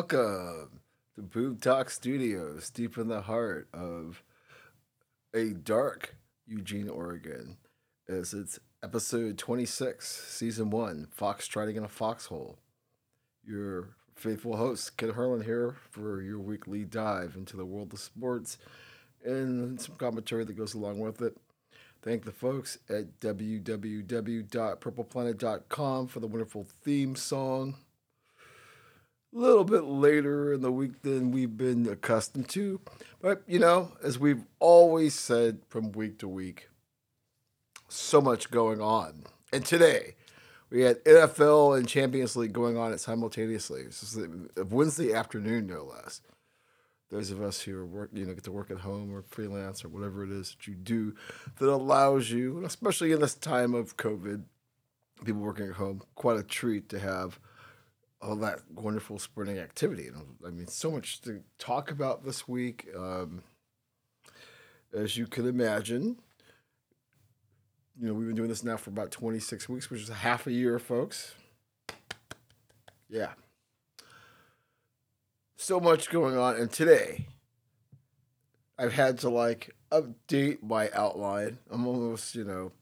Welcome to Boob Talk Studios, deep in the heart of a dark Eugene, Oregon. As it's episode 26, season one, Fox Trotting in a Foxhole. Your faithful host, Ken Harlan, here for your weekly dive into the world of sports and some commentary that goes along with it. Thank the folks at www.purpleplanet.com for the wonderful theme song. Little bit later in the week than we've been accustomed to. But, you know, as we've always said from week to week, so much going on. And today, we had NFL and Champions League going on simultaneously. This is Wednesday afternoon, no less those of us who are work, you know, get to work at home or freelance or whatever it is that you do that allows you, especially in this time of COVID, people working at home, quite a treat to have all that wonderful sporting activity. And I mean, so much to talk about this week. Um, as you can imagine, you know, we've been doing this now for about 26 weeks, which is half a year, folks. Yeah so much going on. And today, I've had to like update my outline. I'm almost, you know,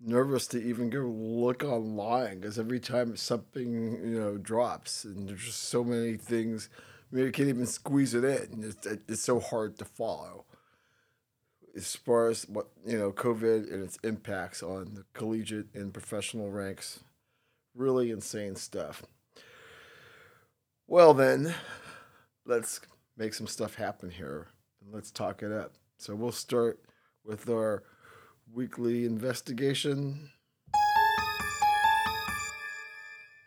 nervous to even go look online because every time something, you know, drops and there's just so many things, I mean, I can't even squeeze it in. It's, it's so hard to follow as far as what, you know, COVID and its impacts on the collegiate and professional ranks. Really insane stuff. Well, then, let's make some stuff happen here and let's talk it up. So we'll start with our weekly investigation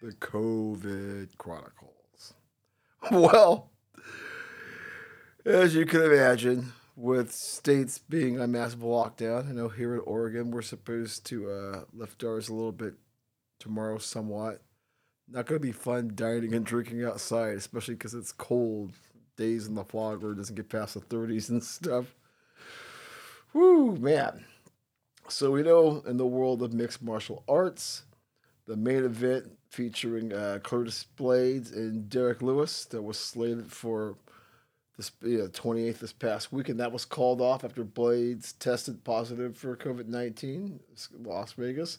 the COVID Chronicles. Well, as you can imagine, with states being on massive lockdown, I know here in Oregon we're supposed to uh, lift ours a little bit tomorrow, somewhat not going to be fun dining and drinking outside, especially because it's cold days in the fog where it doesn't get past the 30s and stuff. Whoo, man. So we know in the world of mixed martial arts, the main event featuring uh, Curtis Blaydes and Derrick Lewis that was slated for this you know, 28th this past week, and that was called off after Blaydes tested positive for COVID 19, Las Vegas.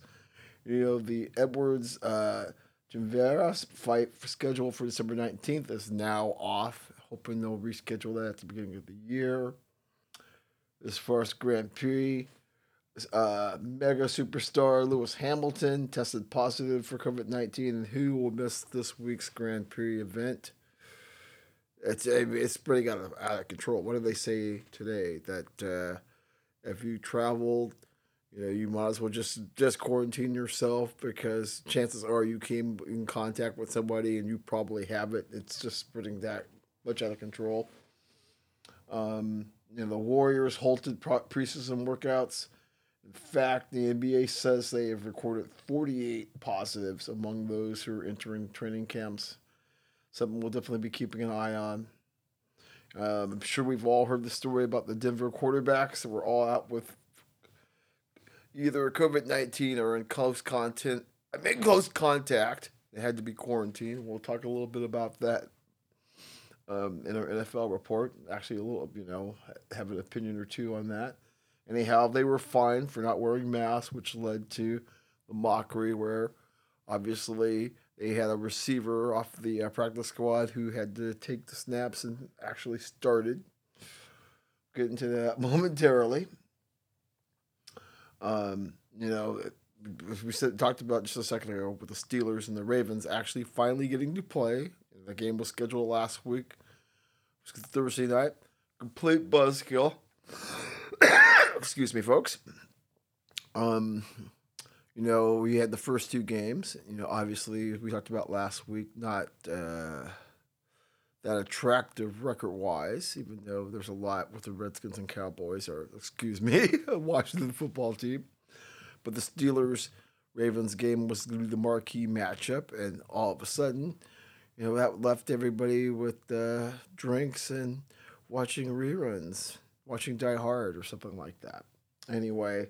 You know, the Edwards uh, Chimaev's fight scheduled for December 19th is now off. Hoping they'll reschedule that at the beginning of the year. As far as Grand Prix, uh, mega superstar Lewis Hamilton tested positive for COVID 19, and who will miss this week's Grand Prix event? It's it's pretty out of, out of control. What did they say today? That uh, if you traveled you know, you might as well just just quarantine yourself because chances are you came in contact with somebody and you probably have it. It's just spreading that much out of control. Um, you know, the Warriors halted pre- preseason workouts. In fact, the NBA says they have recorded 48 positives among those who are entering training camps. Something we'll definitely be keeping an eye on. Um, I'm sure we've all heard the story about the Denver quarterbacks that were all out with either COVID nineteen or in close content. I mean, close contact. They had to be quarantined. We'll talk a little bit about that um, in our NFL report. Actually, a little, you know, have an opinion or two on that. Anyhow, they were fined for not wearing masks, which led to the mockery where obviously they had a receiver off the uh, practice squad who had to take the snaps and actually started. Get into that momentarily. Um, you know, we said talked about just a second ago with the Steelers and the Ravens actually finally getting to play. The game was scheduled last week. Thursday night. Complete buzzkill. Excuse me, folks. Um, you know, we had the first two games. You know, obviously, we talked about last week, not uh, that attractive record wise, even though there's a lot with the Redskins and Cowboys, or excuse me, Washington football team. But the Steelers Ravens game was going to be the marquee matchup, and all of a sudden, you know, that left everybody with uh, drinks and watching reruns, watching Die Hard or something like that. Anyway,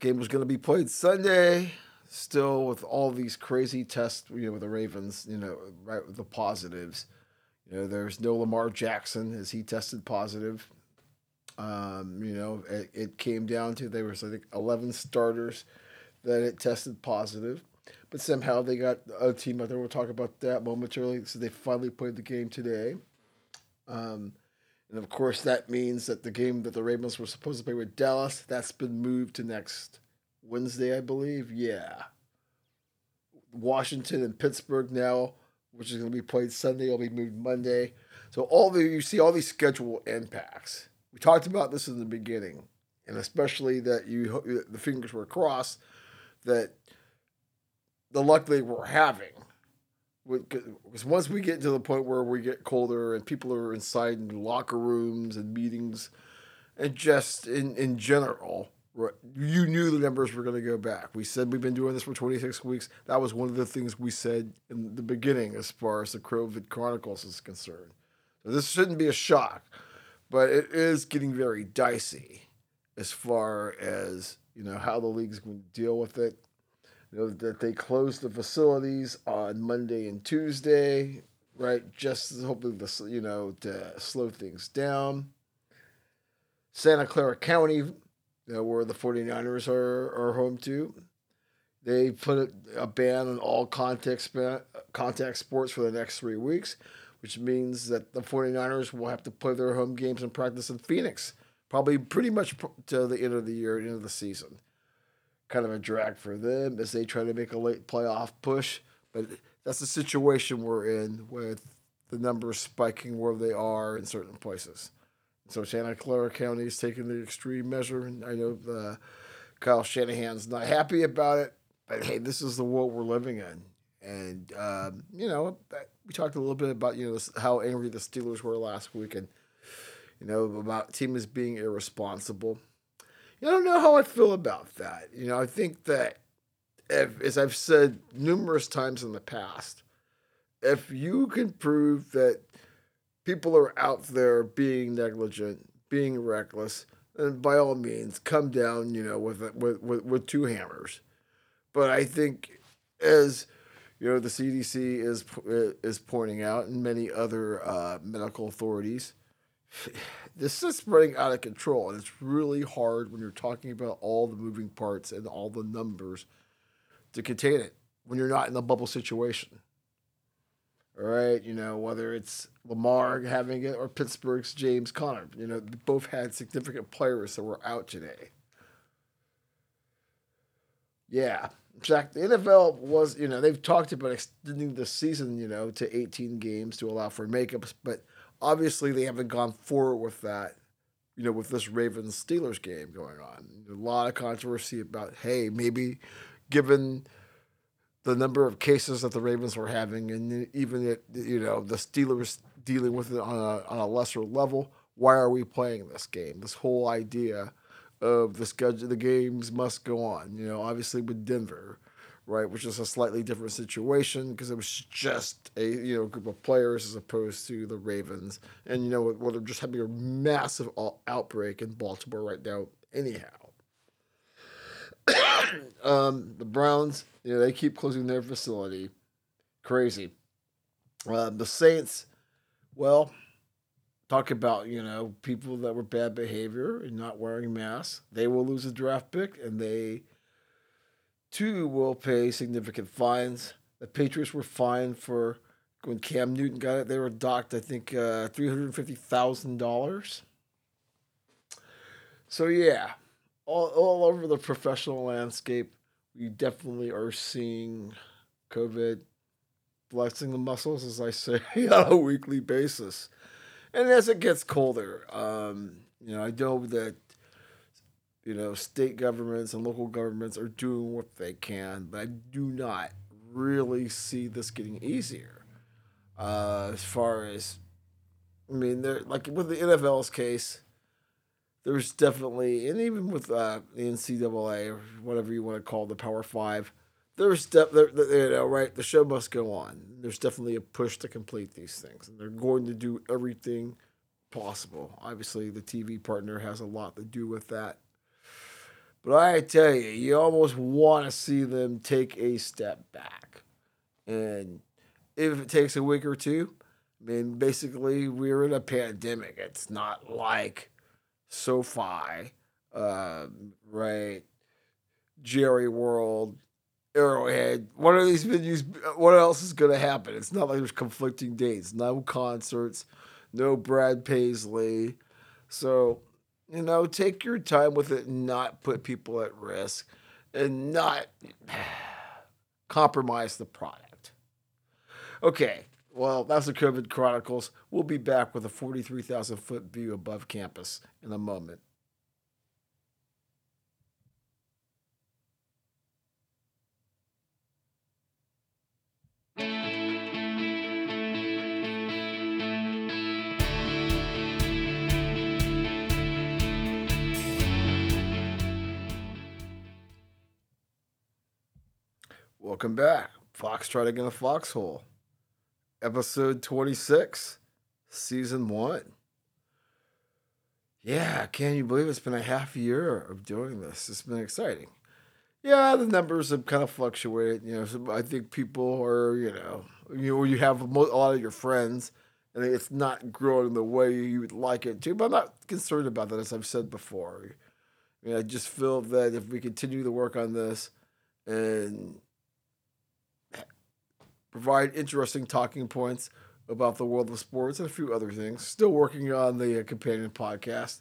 game was going to be played Sunday. still with all these crazy tests, you know, with the Ravens, you know, right with the positives. You know, there's no Lamar Jackson as he tested positive. Um, you know, it, it came down to there was I think eleven starters that it tested positive, but somehow they got a team out there. We'll talk about that momentarily. So they finally played the game today. Um, and of course, that means that the game that the Ravens were supposed to play with Dallas, that's been moved to next Wednesday, I believe. Yeah. Washington and Pittsburgh now, which is going to be played Sunday, will be moved Monday. So all the you see all these schedule impacts. We talked about this in the beginning, and especially that you the fingers were crossed that the luck they were having because once we get to the point where we get colder and people are inside in locker rooms and meetings and just in, in general you knew the numbers were going to go back. We said we've been doing this for 26 weeks. That was one of the things we said in the beginning as far as the covid chronicles is concerned. So this shouldn't be a shock but it is getting very dicey as far as you know how the league's going to deal with it you know, that they closed the facilities on Monday and Tuesday, right? Just hoping to, you know, to slow things down. Santa Clara County, you know, where the 49ers are, are home to, they put a ban on all contact, contact sports for the next three weeks, which means that the 49ers will have to play their home games and practice in Phoenix, probably pretty much to the end of the year, end of the season kind of a drag for them as they try to make a late playoff push. But that's the situation we're in with the numbers spiking where they are in certain places. So Santa Clara County is taking the extreme measure, and I know the Kyle Shanahan's not happy about it. But hey, this is the world we're living in, and um, you know we talked a little bit about you know how angry the Steelers were last week, and you know about teams being irresponsible. I don't know how I feel about that. You know, I think that if, as I've said numerous times in the past, if you can prove that people are out there being negligent, being reckless, then by all means, come down, you know, with with with, with two hammers. But I think, as you know, the CDC is is pointing out, and many other uh, medical authorities this is spreading out of control, and it's really hard when you're talking about all the moving parts and all the numbers to contain it when you're not in a bubble situation. All right, you know whether it's Lamar having it or Pittsburgh's James Conner. You know, both had significant players that were out today. Yeah, in fact, the NFL was, you know, they've talked about extending the season, you know, to 18 games to allow for makeups, but obviously they haven't gone forward with that you know, with this Ravens Steelers game going on. A lot of controversy about, hey, maybe given the number of cases that the Ravens were having, and even it, you know, the Steelers dealing with it on a, on a lesser level, why are we playing this game? This whole idea of the schedule, the games must go on. You know, obviously with Denver, right, which is a slightly different situation because it was just a you know group of players as opposed to the Ravens, and you know well they're just having a massive outbreak in Baltimore right now. Anyhow, um, the Browns, you know, they keep closing their facility, crazy. Uh, the Saints, well, talk about you know people that were bad behavior and not wearing masks. They will lose a draft pick, and they Two will pay significant fines. The Patriots were fined for when Cam Newton got it. They were docked, I think, uh, three hundred fifty thousand dollars. So yeah, all all over the professional landscape, we definitely are seeing COVID flexing the muscles, as I say, on a weekly basis. And as it gets colder, um, you know, I know that you know, state governments and local governments are doing what they can, but I do not really see this getting easier. Uh, as far as, I mean, there like with the NFL's case, there's definitely, and even with uh, the NCAA or whatever you want to call the Power Five, there's de- there, you know, right, the show must go on. There's definitely a push to complete these things, and they're going to do everything possible. Obviously, the TV partner has a lot to do with that But I tell you, you almost want to see them take a step back. And if it takes a week or two, I mean, basically, we're in a pandemic. It's not like SoFi, uh, right? Jerry World, Arrowhead. What are these venues? What else is going to happen? It's not like there's conflicting dates, no concerts, no Brad Paisley. So, you know, take your time with it and not put people at risk and not compromise the product. Okay, well, that's the COVID Chronicles. We'll be back with a 43,000 foot view above campus in a moment. Welcome back. Fox Foxtrot again a foxhole. Episode 26, season one. Yeah, can you believe it's been a half year of doing this? It's been exciting. Yeah, the numbers have kind of fluctuated. You know, I think people are, you know, you you have a lot of your friends, and it's not growing the way you would like it to. But I'm not concerned about that, as I've said before. I mean, I just feel that if we continue to work on this and provide interesting talking points about the world of sports and a few other things. Still working on the uh, companion podcast.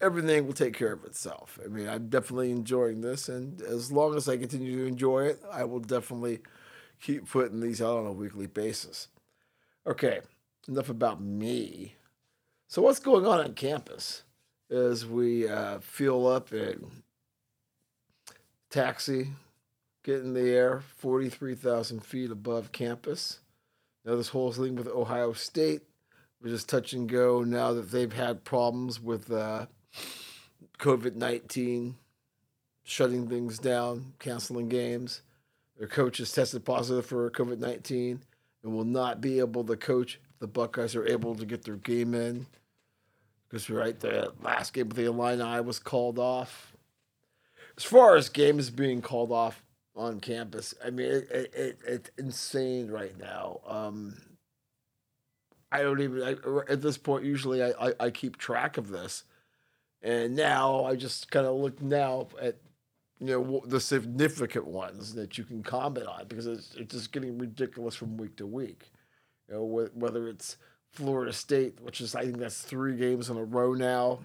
Everything will take care of itself. I mean, I'm definitely enjoying this, and as long as I continue to enjoy it, I will definitely keep putting these out on a weekly basis. Okay, enough about me. So, what's going on on campus as we uh, fuel up and taxi get in the air 43,000 feet above campus. Now, this whole thing with Ohio State was just touch and go now that they've had problems with uh, COVID 19, shutting things down, canceling games. Their coach has tested positive for COVID 19 and will not be able to coach the Buckeyes are able to get their game in. Because, right, the last game with the Illini was called off. As far as games being called off, on campus. I mean, it, it, it, it's insane right now. Um, I don't even I, at this point. Usually, I, I, I keep track of this, and now I just kind of look now at you know the significant ones that you can comment on because it's, it's just getting ridiculous from week to week. You know, whether it's Florida State, which is I think that's three games in a row now,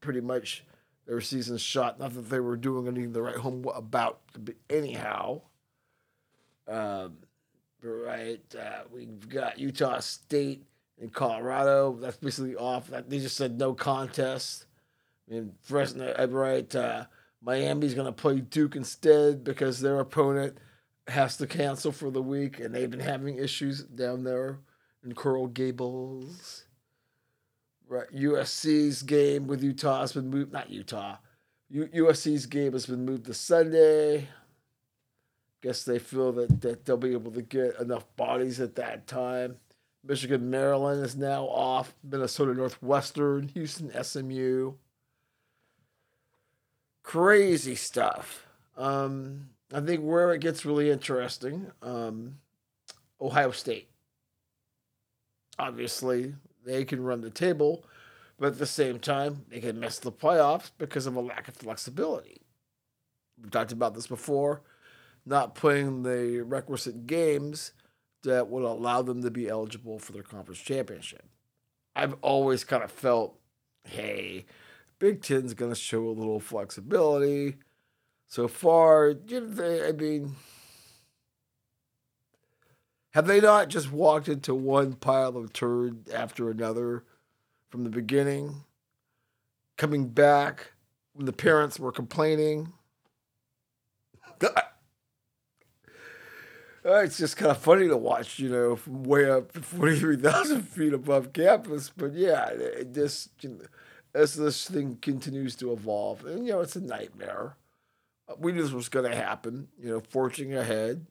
pretty much their season shot. Not that they were doing anything the write home about, anyhow. Um, right, uh, we've got Utah State and Colorado. That's basically off. They just said no contest. I mean, Fresno, uh, right? Uh, Miami's going to play Duke instead because their opponent has to cancel for the week, and they've been having issues down there in Coral Gables. Right, USC's game with Utah has been moved. Not Utah. U- USC's game has been moved to Sunday. Guess they feel that, that they'll be able to get enough bodies at that time. Michigan, Maryland is now off. Minnesota Northwestern, Houston, SMU. Crazy stuff. Um, I think where it gets really interesting, um, Ohio State. Obviously, they can run the table, but at the same time, they can miss the playoffs because of a lack of flexibility. We've talked about this before, not playing the requisite games that would allow them to be eligible for their conference championship. I've always kind of felt, hey, Big Ten's going to show a little flexibility. So far, I mean, have they not just walked into one pile of turd after another from the beginning? Coming back when the parents were complaining. it's just kind of funny to watch, you know, from way up 43,000 feet above campus. But yeah, it just, as this thing continues to evolve, and, you know, it's a nightmare. We knew this was going to happen, you know, forging ahead.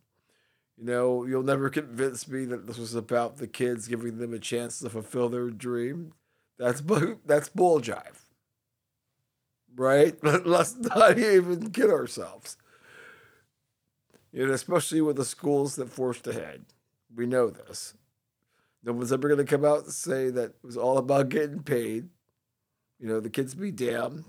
You know, you'll never convince me that this was about the kids giving them a chance to fulfill their dream. That's that's bull jive. right? Let's not even kid ourselves. Know, especially with the schools that forced ahead. We know this. No one's ever going to come out and say that it was all about getting paid. You know, the kids be damned.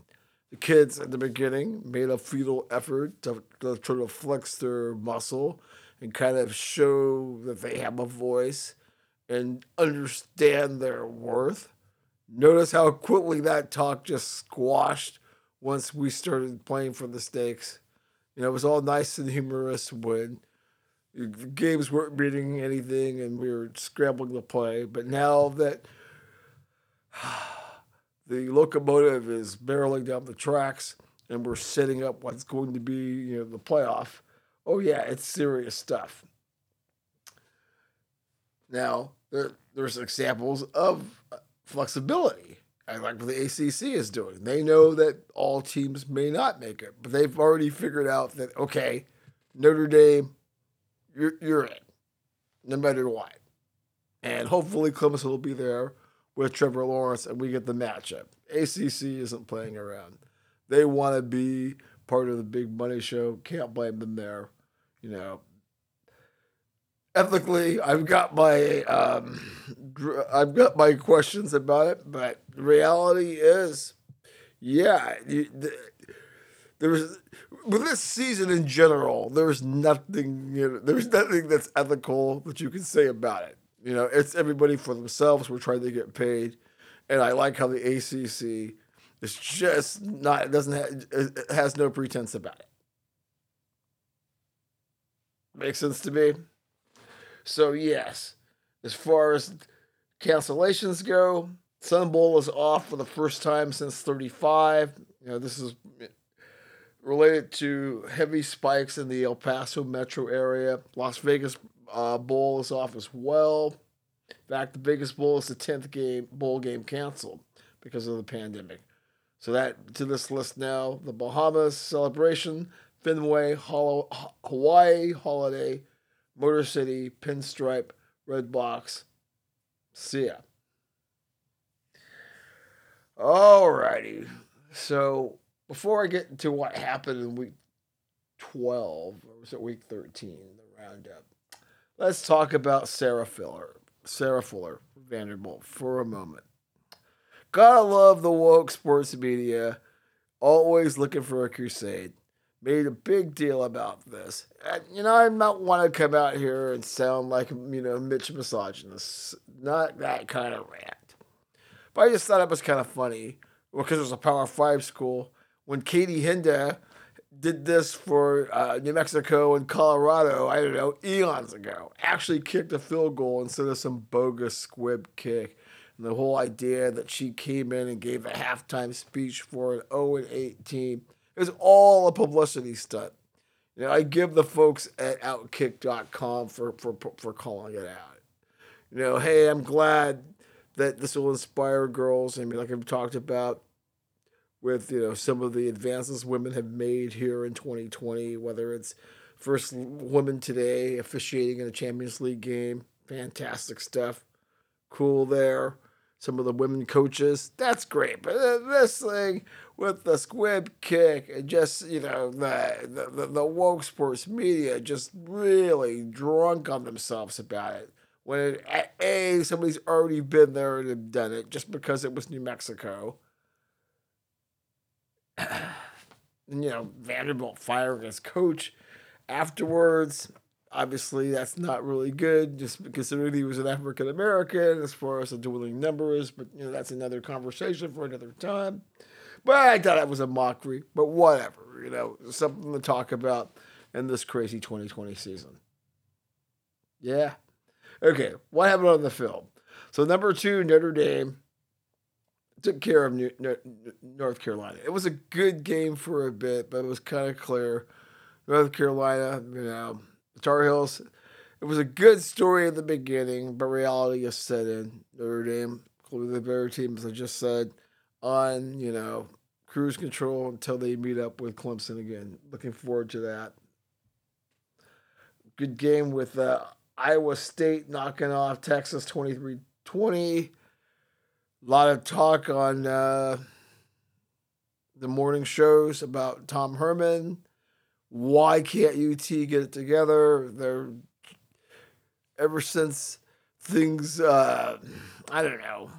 The kids at the beginning made a futile effort to, to try to flex their muscle and kind of show that they have a voice and understand their worth. Notice how quickly that talk just squashed once we started playing for the stakes. You know, it was all nice and humorous when the games weren't meaning anything and we were scrambling to play. But now that the locomotive is barreling down the tracks and we're setting up what's going to be, you know, the playoff, oh yeah, it's serious stuff. Now, there, there's examples of uh, flexibility. I like what the ACC is doing. They know that all teams may not make it, but they've already figured out that okay, Notre Dame, you're you're in, no matter what, and hopefully Clemson will be there with Trevor Lawrence, and we get the matchup. ACC isn't playing around. They want to be part of the big money show. Can't blame them there. You know, ethically, I've got my um, I've got my questions about it, but reality is, yeah, you, the, there was with this season in general. There's nothing, you know, there's nothing that's ethical that you can say about it. You know, it's everybody for themselves. We're trying to get paid, and I like how the ACC is just not. It doesn't have, it has no pretense about it. Makes sense to me. So yes, as far as cancellations go, Sun Bowl is off for the first time since 35. You know, this is related to heavy spikes in the El Paso metro area. Las Vegas uh, Bowl is off as well. In fact, the Vegas Bowl is the 10th game bowl game canceled because of the pandemic. So that to this list now, the Bahamas celebration, Fenway, Hawaii holiday, Motor City, Pinstripe, Red Box. See ya. Alrighty. So before I get into what happened in week 12, or was it week 13, the roundup, let's talk about Sarah Fuller. Sarah Fuller, Vanderbilt, for a moment. Gotta love the woke sports media, always looking for a crusade made a big deal about this. And, you know, I not want to come out here and sound like, you know, Mitch misogynist. Not that kind of rant. But I just thought it was kind of funny because it was a Power 5 school. When Katie Hnida did this for uh, New Mexico and Colorado, I don't know, eons ago, actually kicked a field goal instead of some bogus squib kick. And the whole idea that she came in and gave a halftime speech for an 0 8 team it was all a publicity stunt. You know, I give the folks at Outkick.com for, for, for calling it out. You know, hey, I'm glad that this will inspire girls. I mean, like I've talked about with, you know, some of the advances women have made here in 2020, whether it's first woman today officiating in a Champions League game. Fantastic stuff. Cool there. Some of the women coaches. That's great. But uh, this thing, with the squib kick and just you know the, the the woke sports media just really drunk on themselves about it when a somebody's already been there and done it just because it was New Mexico. and, you know Vanderbilt firing his coach afterwards. Obviously, that's not really good, just considering he was an African American as far as the dwindling numbers. But you know that's another conversation for another time. But I thought it was a mockery. But whatever, you know, something to talk about in this crazy 2020 season. Yeah. Okay, what happened on the film? So number two, Notre Dame took care of New, North Carolina. It was a good game for a bit, but it was kind of clear. North Carolina, you know, Tar Heels. It was a good story at the beginning, but reality has set in. Notre Dame, clearly the better team, as I just said, on you know cruise control until they meet up with Clemson again. Looking forward to that. Good game with uh, Iowa State knocking off Texas 23 20. A lot of talk on uh, the morning shows about Tom Herman. Why can't UT get it together? They're ever since things. Uh, I don't know.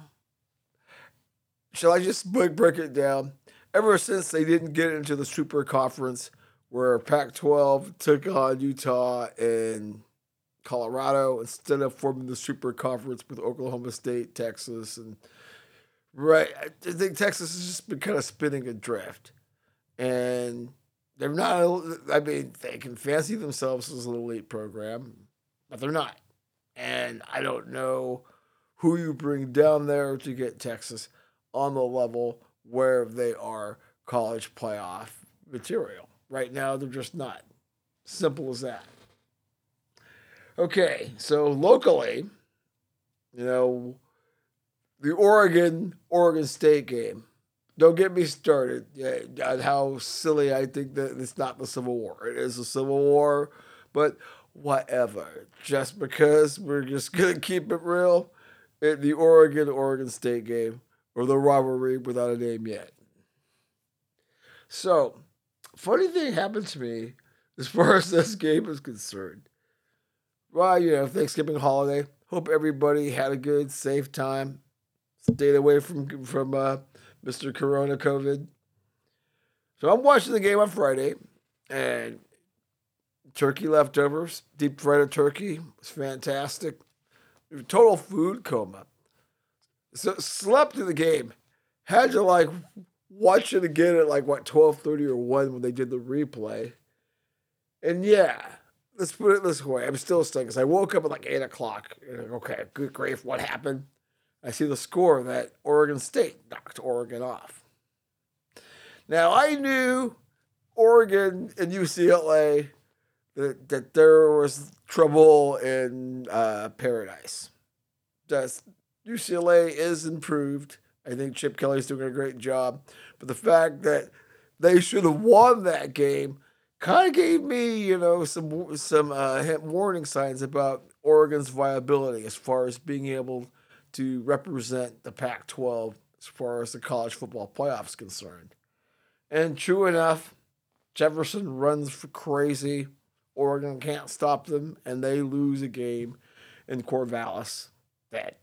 Shall I just break, break it down? Ever since they didn't get into the Super Conference, where Pac 12 took on Utah and Colorado instead of forming the Super Conference with Oklahoma State, Texas, and right. I think Texas has just been kind of spinning adrift, and they're not. I mean, they can fancy themselves as an elite program, but they're not. And I don't know who you bring down there to get Texas on the level where they are college playoff material. Right now, they're just not. Simple as that. Okay, so locally, you know, the Oregon Oregon State game. Don't get me started on how silly I think that it's not the Civil War. It is a Civil War, but whatever. Just because we're just gonna keep it real, it, the Oregon Oregon State game or the rivalry without a name yet. So, funny thing happened to me as far as this game is concerned. Well, you know, Thanksgiving holiday. Hope everybody had a good, safe time. Stayed away from from uh, Mr. Corona COVID. So I'm watching the game on Friday, and turkey leftovers, deep fried turkey was fantastic. Total food coma. So slept in the game. Had to like watch it again at like what twelve thirty or one when they did the replay. And yeah, let's put it this way: I'm still stuck. Cause I woke up at like eight o'clock. Like, okay, good grief, what happened? I see the score that Oregon State knocked Oregon off. Now I knew Oregon and UCLA that, that there was trouble in uh, paradise. Just UCLA is improved. I think Chip Kelly's doing a great job, but the fact that they should have won that game kind of gave me, you know, some some uh, warning signs about Oregon's viability as far as being able to represent the Pac-12 as far as the college football playoff is concerned. And true enough, Jefferson runs for crazy. Oregon can't stop them, and they lose a game in Corvallis that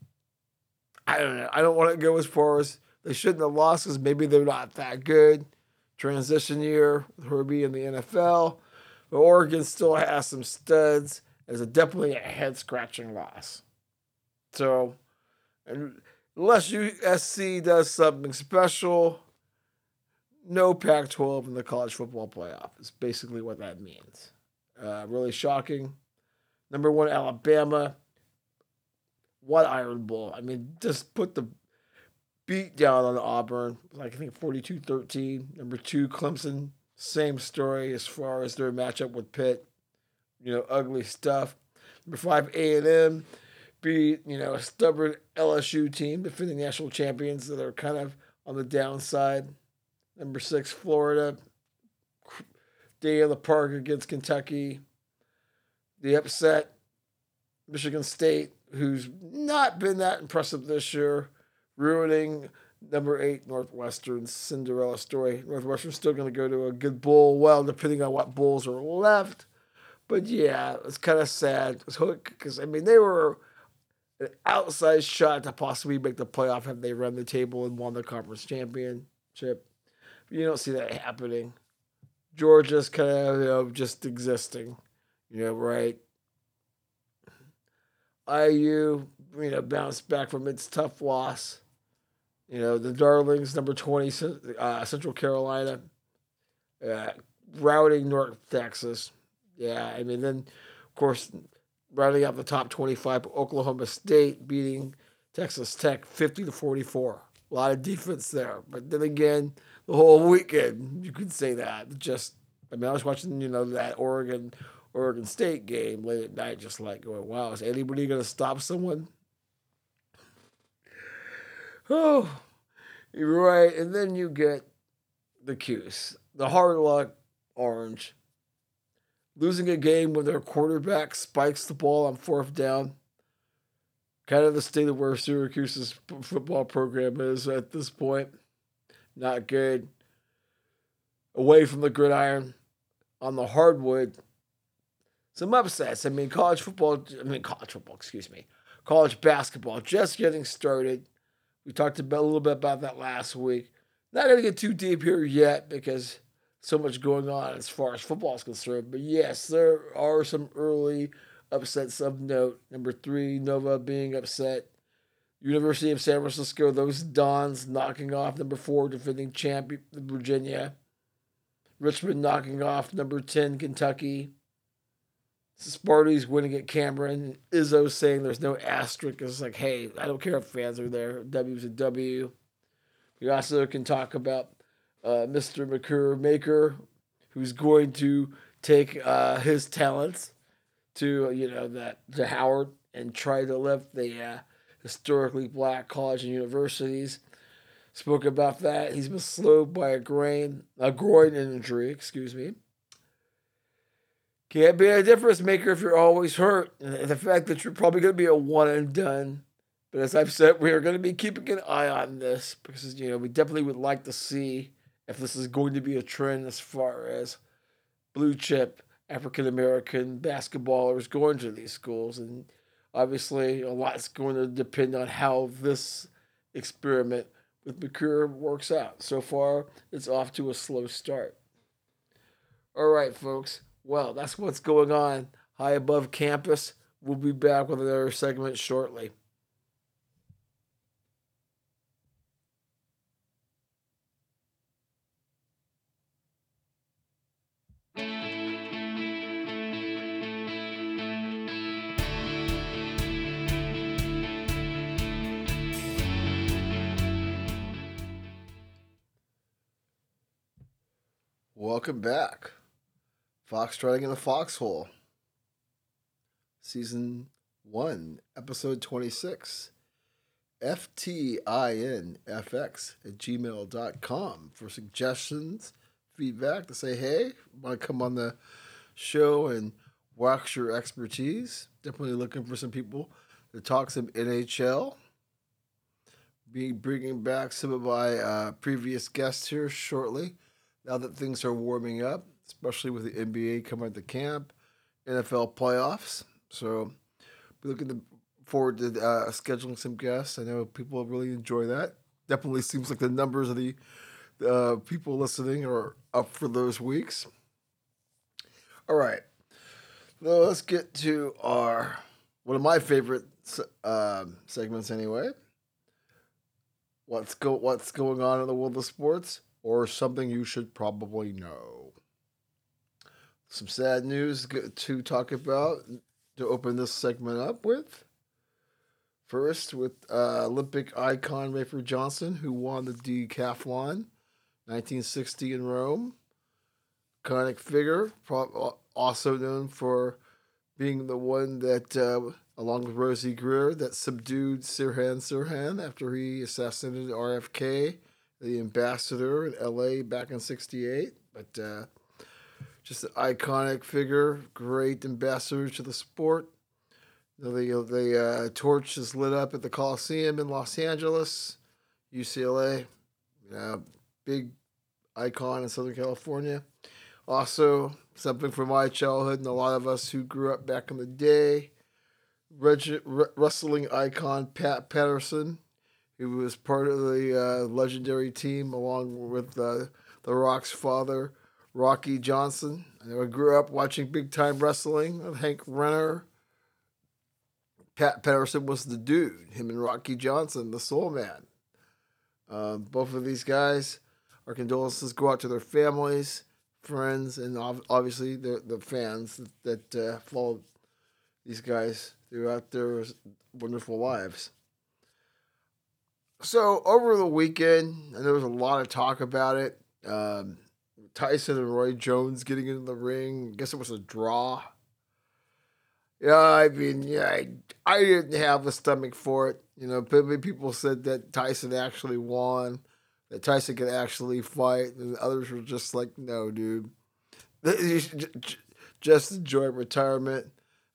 I don't know. I don't want to go as far as they shouldn't have lost because maybe they're not that good. Transition year with Herbie in the NFL, but Oregon still has some studs. It's a definitely a head scratching loss. So, unless USC does something special, no Pac 12 in the college football playoff is basically what that means. Uh, really shocking. Number one, Alabama. What Iron Bowl? I mean, just put the beat down on Auburn, like I think 42 13. Number two, Clemson, same story as far as their matchup with Pitt. You know, ugly stuff. Number five, A&M beat, you know, a stubborn LSU team, defending national champions that are kind of on the downside. Number six, Florida, day of the park against Kentucky. The upset, Michigan State, who's not been that impressive this year, ruining number eight Northwestern Cinderella story. Northwestern's still going to go to a good bowl, well, depending on what bowls are left. But yeah, it's kind of sad because I mean they were an outsized shot to possibly make the playoff had they run the table and won the conference championship. But you don't see that happening. Georgia's kind of you know, just existing, you know, right? IU, you know, bounced back from its tough loss. You know, the Darlings, number 20, uh, Central Carolina, uh, routing North Texas. Yeah, I mean, then, of course, rounding out the top 25, Oklahoma State beating Texas Tech 50 to 44. A lot of defense there. But then again, the whole weekend. You could say that. Just, I mean, I was watching, you know, that Oregon Oregon State game late at night, just like going, wow, is anybody going to stop someone? Oh, you're right. And then you get the Cuse, the hard luck orange, losing a game when their quarterback spikes the ball on fourth down. Kind of the state of where Syracuse's football program is at this point. Not good. away from the gridiron on the hardwood. Some upsets. I mean, college football, I mean, college football, excuse me, college basketball just getting started. We talked about, a little bit about that last week. Not going to get too deep here yet because so much going on as far as football is concerned. But yes, there are some early upsets of note. Number three, Nova being upset. University of San Francisco, those Dons knocking off number four, defending champion Virginia. Richmond knocking off number 10, Kentucky. Sparty's winning at Cameron. Izzo saying there's no asterisk. It's like, hey, I don't care if fans are there. W's a W. We also can talk about uh, Mr. Makur Maker, who's going to take uh, his talents to you know that to Howard and try to lift the uh, historically black college and universities. Spoke about that. He's been slowed by a grain, a groin injury. Excuse me. Can't be a difference maker if you're always hurt. And the fact that you're probably going to be a one and done. But as I've said, we are going to be keeping an eye on this because you know we definitely would like to see if this is going to be a trend as far as blue chip African American basketballers going to these schools. And obviously, a lot's going to depend on how this experiment with Makur works out. So far, it's off to a slow start. All right, folks. Well, that's what's going on high above campus. We'll be back with another segment shortly. Welcome back. Foxtrotting in the Foxhole. Season 1, Episode 26. FTINFX at gmail.com for suggestions, feedback to say, hey, want to come on the show and wax your expertise. Definitely looking for some people to talk some NHL. Be bringing back some of my uh, previous guests here shortly now that things are warming up, especially with the NBA coming to camp, NFL playoffs. So, we're looking forward to uh, scheduling some guests. I know people really enjoy that. Definitely seems like the numbers of the uh, people listening are up for those weeks. All right, now let's get to our one of my favorite uh, segments anyway. What's go What's going on in the world of sports? or something you should probably know. Some sad news to talk about to open this segment up with. First, with uh, Olympic icon Rafer Johnson, who won the decathlon 1960 in Rome. Iconic figure, also known for being the one that, uh, along with Rosey Grier, that subdued Sirhan Sirhan after he assassinated RFK the ambassador in LA back in 68. But uh, just an iconic figure, great ambassador to the sport. The, the uh, torch is lit up at the Coliseum in Los Angeles, UCLA. Uh, big icon in Southern California. Also, something from my childhood and a lot of us who grew up back in the day. Reg- wrestling icon Pat Patterson he was part of the uh, legendary team along with uh, The Rock's father, Rocky Johnson. I grew up watching big time wrestling with Hank Renner. Pat Patterson was the dude, him and Rocky Johnson, the soul man. Um, both of these guys, our condolences go out to their families, friends, and obviously the, the fans that, that uh, followed these guys throughout their wonderful lives. So over the weekend, and there was a lot of talk about it. Um, Tyson and Roy Jones getting into the ring. I guess it was a draw. Yeah, I mean, yeah, I, I didn't have a stomach for it. You know, people said that Tyson actually won, that Tyson could actually fight, and others were just like, no, dude. just enjoy retirement.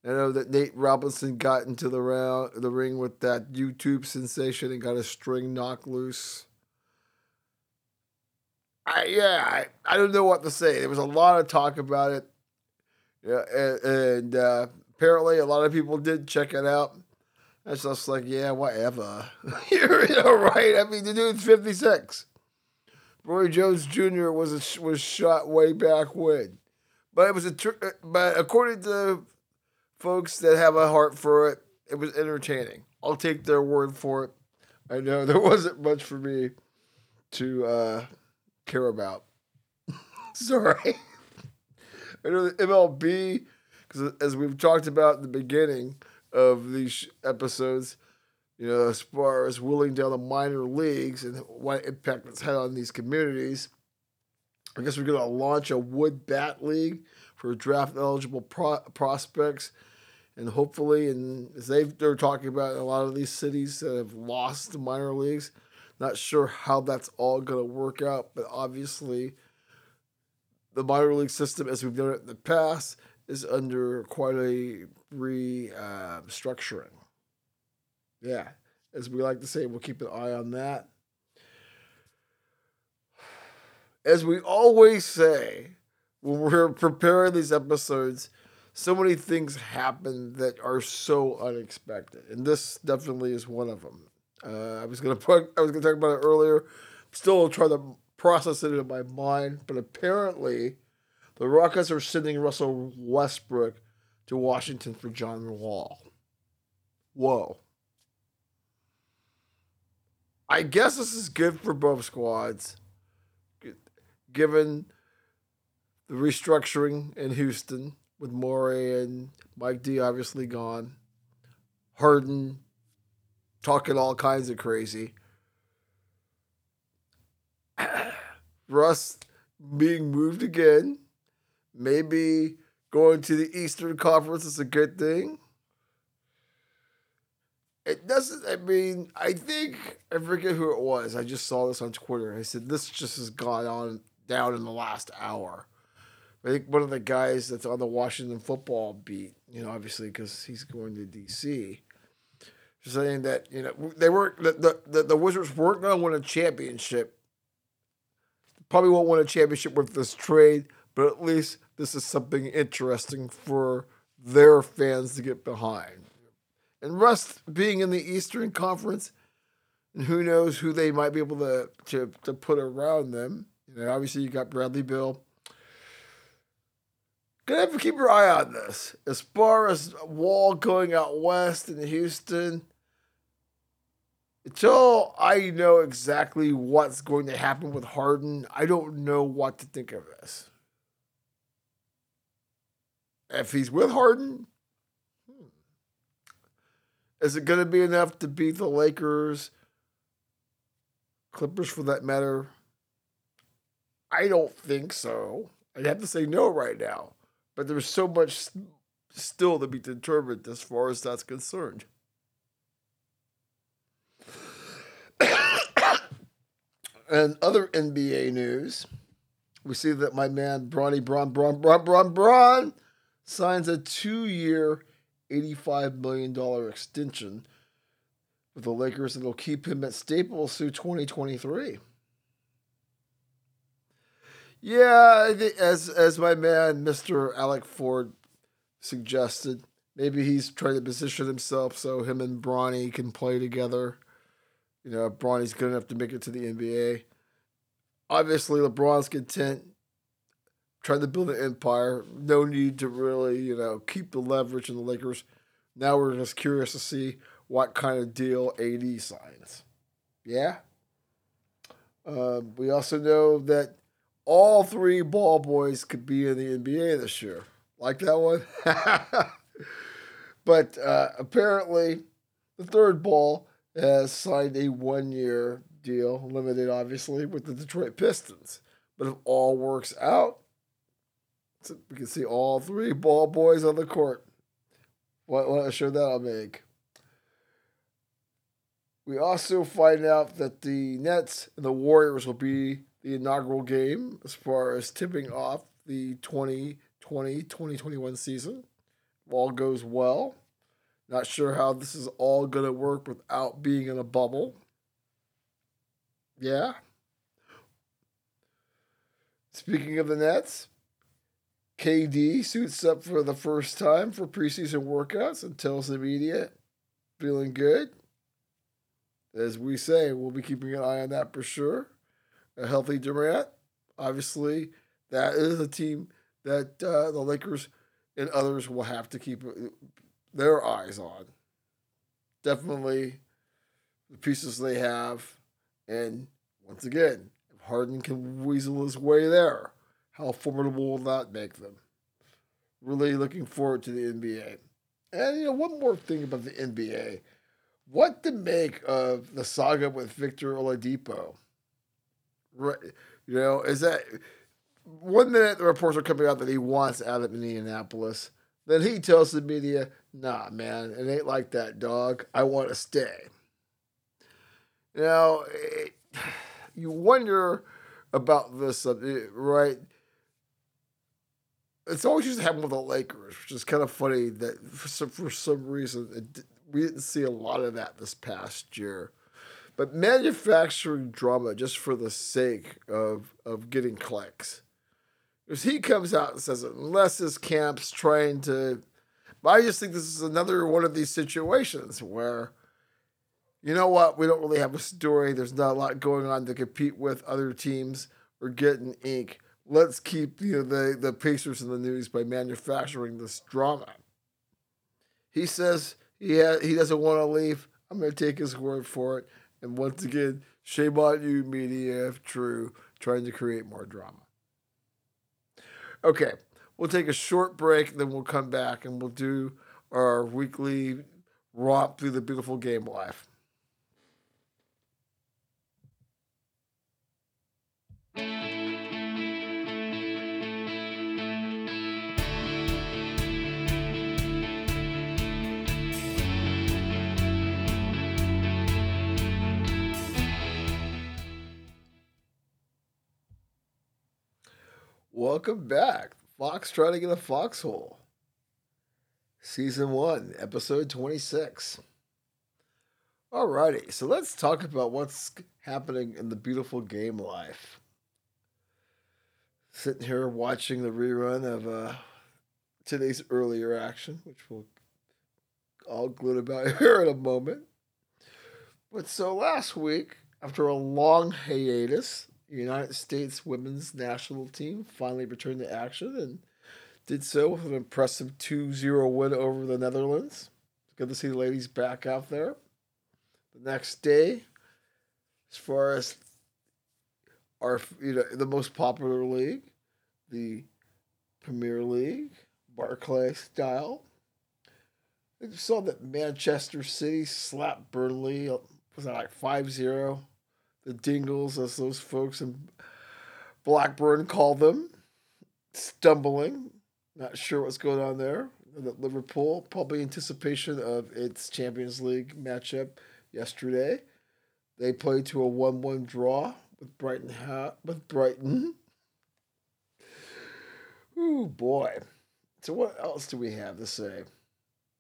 I know that Nate Robinson got into the round, the ring with that YouTube sensation and got a string knocked loose. I, yeah, I, I don't know what to say. There was a lot of talk about it. Yeah, and, and uh, apparently a lot of people did check it out. It's just like, yeah, whatever. You're you know, right. I mean, the dude's 56. Roy Jones Jr. was a, was shot way back when, but it was a tr- but according to folks that have a heart for it, it was entertaining. I'll take their word for it. I know there wasn't much for me to uh, care about. Sorry. Know the MLB, because as we've talked about in the beginning of these episodes, you know, as far as willing down the minor leagues and what impact it's had on these communities. I guess we're going to launch a wood bat league for draft eligible pro- prospects. And hopefully, and as they they're talking about a lot of these cities that have lost the minor leagues, not sure how that's all going to work out, but obviously, the minor league system, as we've done it in the past, is under quite a restructuring. Uh, yeah, as we like to say, we'll keep an eye on that. As we always say when we're preparing these episodes, so many things happen that are so unexpected, and this definitely is one of them. Uh, I was gonna put, I was gonna talk about it earlier. Still trying to process it in my mind, but apparently, the Rockets are sending Russell Westbrook to Washington for John Wall. Whoa. I guess this is good for both squads, given the restructuring in Houston with Morey and Mike D obviously gone. Harden talking all kinds of crazy. Russ being moved again. Maybe going to the Eastern Conference is a good thing it doesn't. I mean, I think I forget who it was. I just saw this on Twitter. I said this just has gone on down in the last hour. I think one of the guys that's on the Washington football beat, you know, obviously because he's going to DC, saying that you know they weren't the the, the Wizards weren't going to win a championship. Probably won't win a championship with this trade, but at least this is something interesting for their fans to get behind. And Russ being in the Eastern Conference, and who knows who they might be able to to, to put around them. You know, obviously you got Bradley Beal. Gonna have to keep your eye on this. As far as Wall going out west in Houston, until I know exactly what's going to happen with Harden, I don't know what to think of this. If he's with Harden, hmm. is it going to be enough to beat the Lakers, Clippers for that matter? I don't think so. I'd have to say no right now. But there's so much still to be determined as far as that's concerned. and other NBA news, we see that my man Bronny Braun Braun Braun Braun Braun signs a two-year $85 million extension with the Lakers that'll keep him at Staples through 2023. Yeah, I think as as my man Mr. Alec Ford suggested, maybe he's trying to position himself so him and Bronny can play together. You know, Bronny's good enough to make it to the NBA. Obviously, LeBron's content trying to build an empire. No need to really, you know, keep the leverage in the Lakers. Now we're just curious to see what kind of deal AD signs. Yeah. Uh, we also know that all three ball boys could be in the NBA this year. Like that one? but uh, apparently, the third ball has signed a one year deal, limited obviously, with the Detroit Pistons. But if all works out, we can see all three ball boys on the court. What, what a show that'll make. We also find out that the Nets and the Warriors will be the inaugural game as far as tipping off the 2020 2021 season. All goes well. Not sure how this is all going to work without being in a bubble. Yeah. Speaking of the Nets, KD suits up for the first time for preseason workouts and tells the media feeling good. As we say, we'll be keeping an eye on that for sure. A healthy Durant, obviously, that is a team that uh, the Lakers and others will have to keep their eyes on. Definitely the pieces they have. And once again, if Harden can weasel his way there, how formidable will that make them? Really looking forward to the NBA. And you know, one more thing about the NBA. What to make of the saga with Victor Oladipo? Right, you know, is that one minute the reports are coming out that he wants out of Indianapolis. Then he tells the media, nah, man, it ain't like that, dog. I want to stay. Now, it, you wonder about this, uh, right? It's always used to happen with the Lakers, which is kind of funny that for some, for some reason it, we didn't see a lot of that this past year. But manufacturing drama just for the sake of, of getting clicks because he comes out and says, unless his camp's trying to. But I just think this is another one of these situations where, you know what, we don't really have a story. There's not a lot going on to compete with other teams or getting ink. Let's keep you know the, the Pacers in the news by manufacturing this drama. He says he ha- he doesn't want to leave. I'm going to take his word for it. And once again, shame on you, media, if true, trying to create more drama. Okay, we'll take a short break, then we'll come back and we'll do our weekly romp through the beautiful game life. Welcome back. Fox trying to get a foxhole. Season 1, episode 26. Alrighty, so let's talk about what's happening in the beautiful game life. Sitting here watching the rerun of uh, today's earlier action, which we'll all gloat about here in a moment. But so last week, after a long hiatus, United States women's national team finally returned to action and did so with an impressive 2 0 win over the Netherlands. It's good to see the ladies back out there. The next day, as far as our you know the most popular league, the Premier League, Barclay style. You saw that Manchester City slapped Burnley. Was that like 5 0? The Dingles, as those folks in Blackburn call them, stumbling. Not sure what's going on there. That Liverpool, probably anticipation of its Champions League matchup yesterday. They played to a one-one draw with Brighton. Ha- with Brighton. Ooh boy! So what else do we have to say?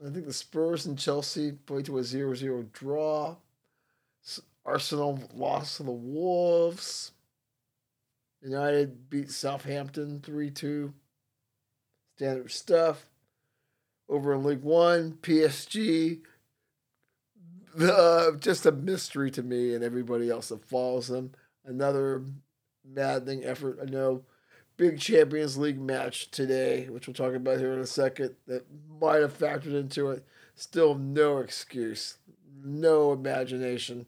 I think the Spurs and Chelsea played to a 0-0 draw. Arsenal lost to the Wolves. United beat Southampton 3 2. Standard stuff. Over in Ligue 1, PSG. Uh, just a mystery to me and everybody else that follows them. Another maddening effort. I know big Champions League match today, which we'll talk about here in a second, that might have factored into it. Still no excuse, no imagination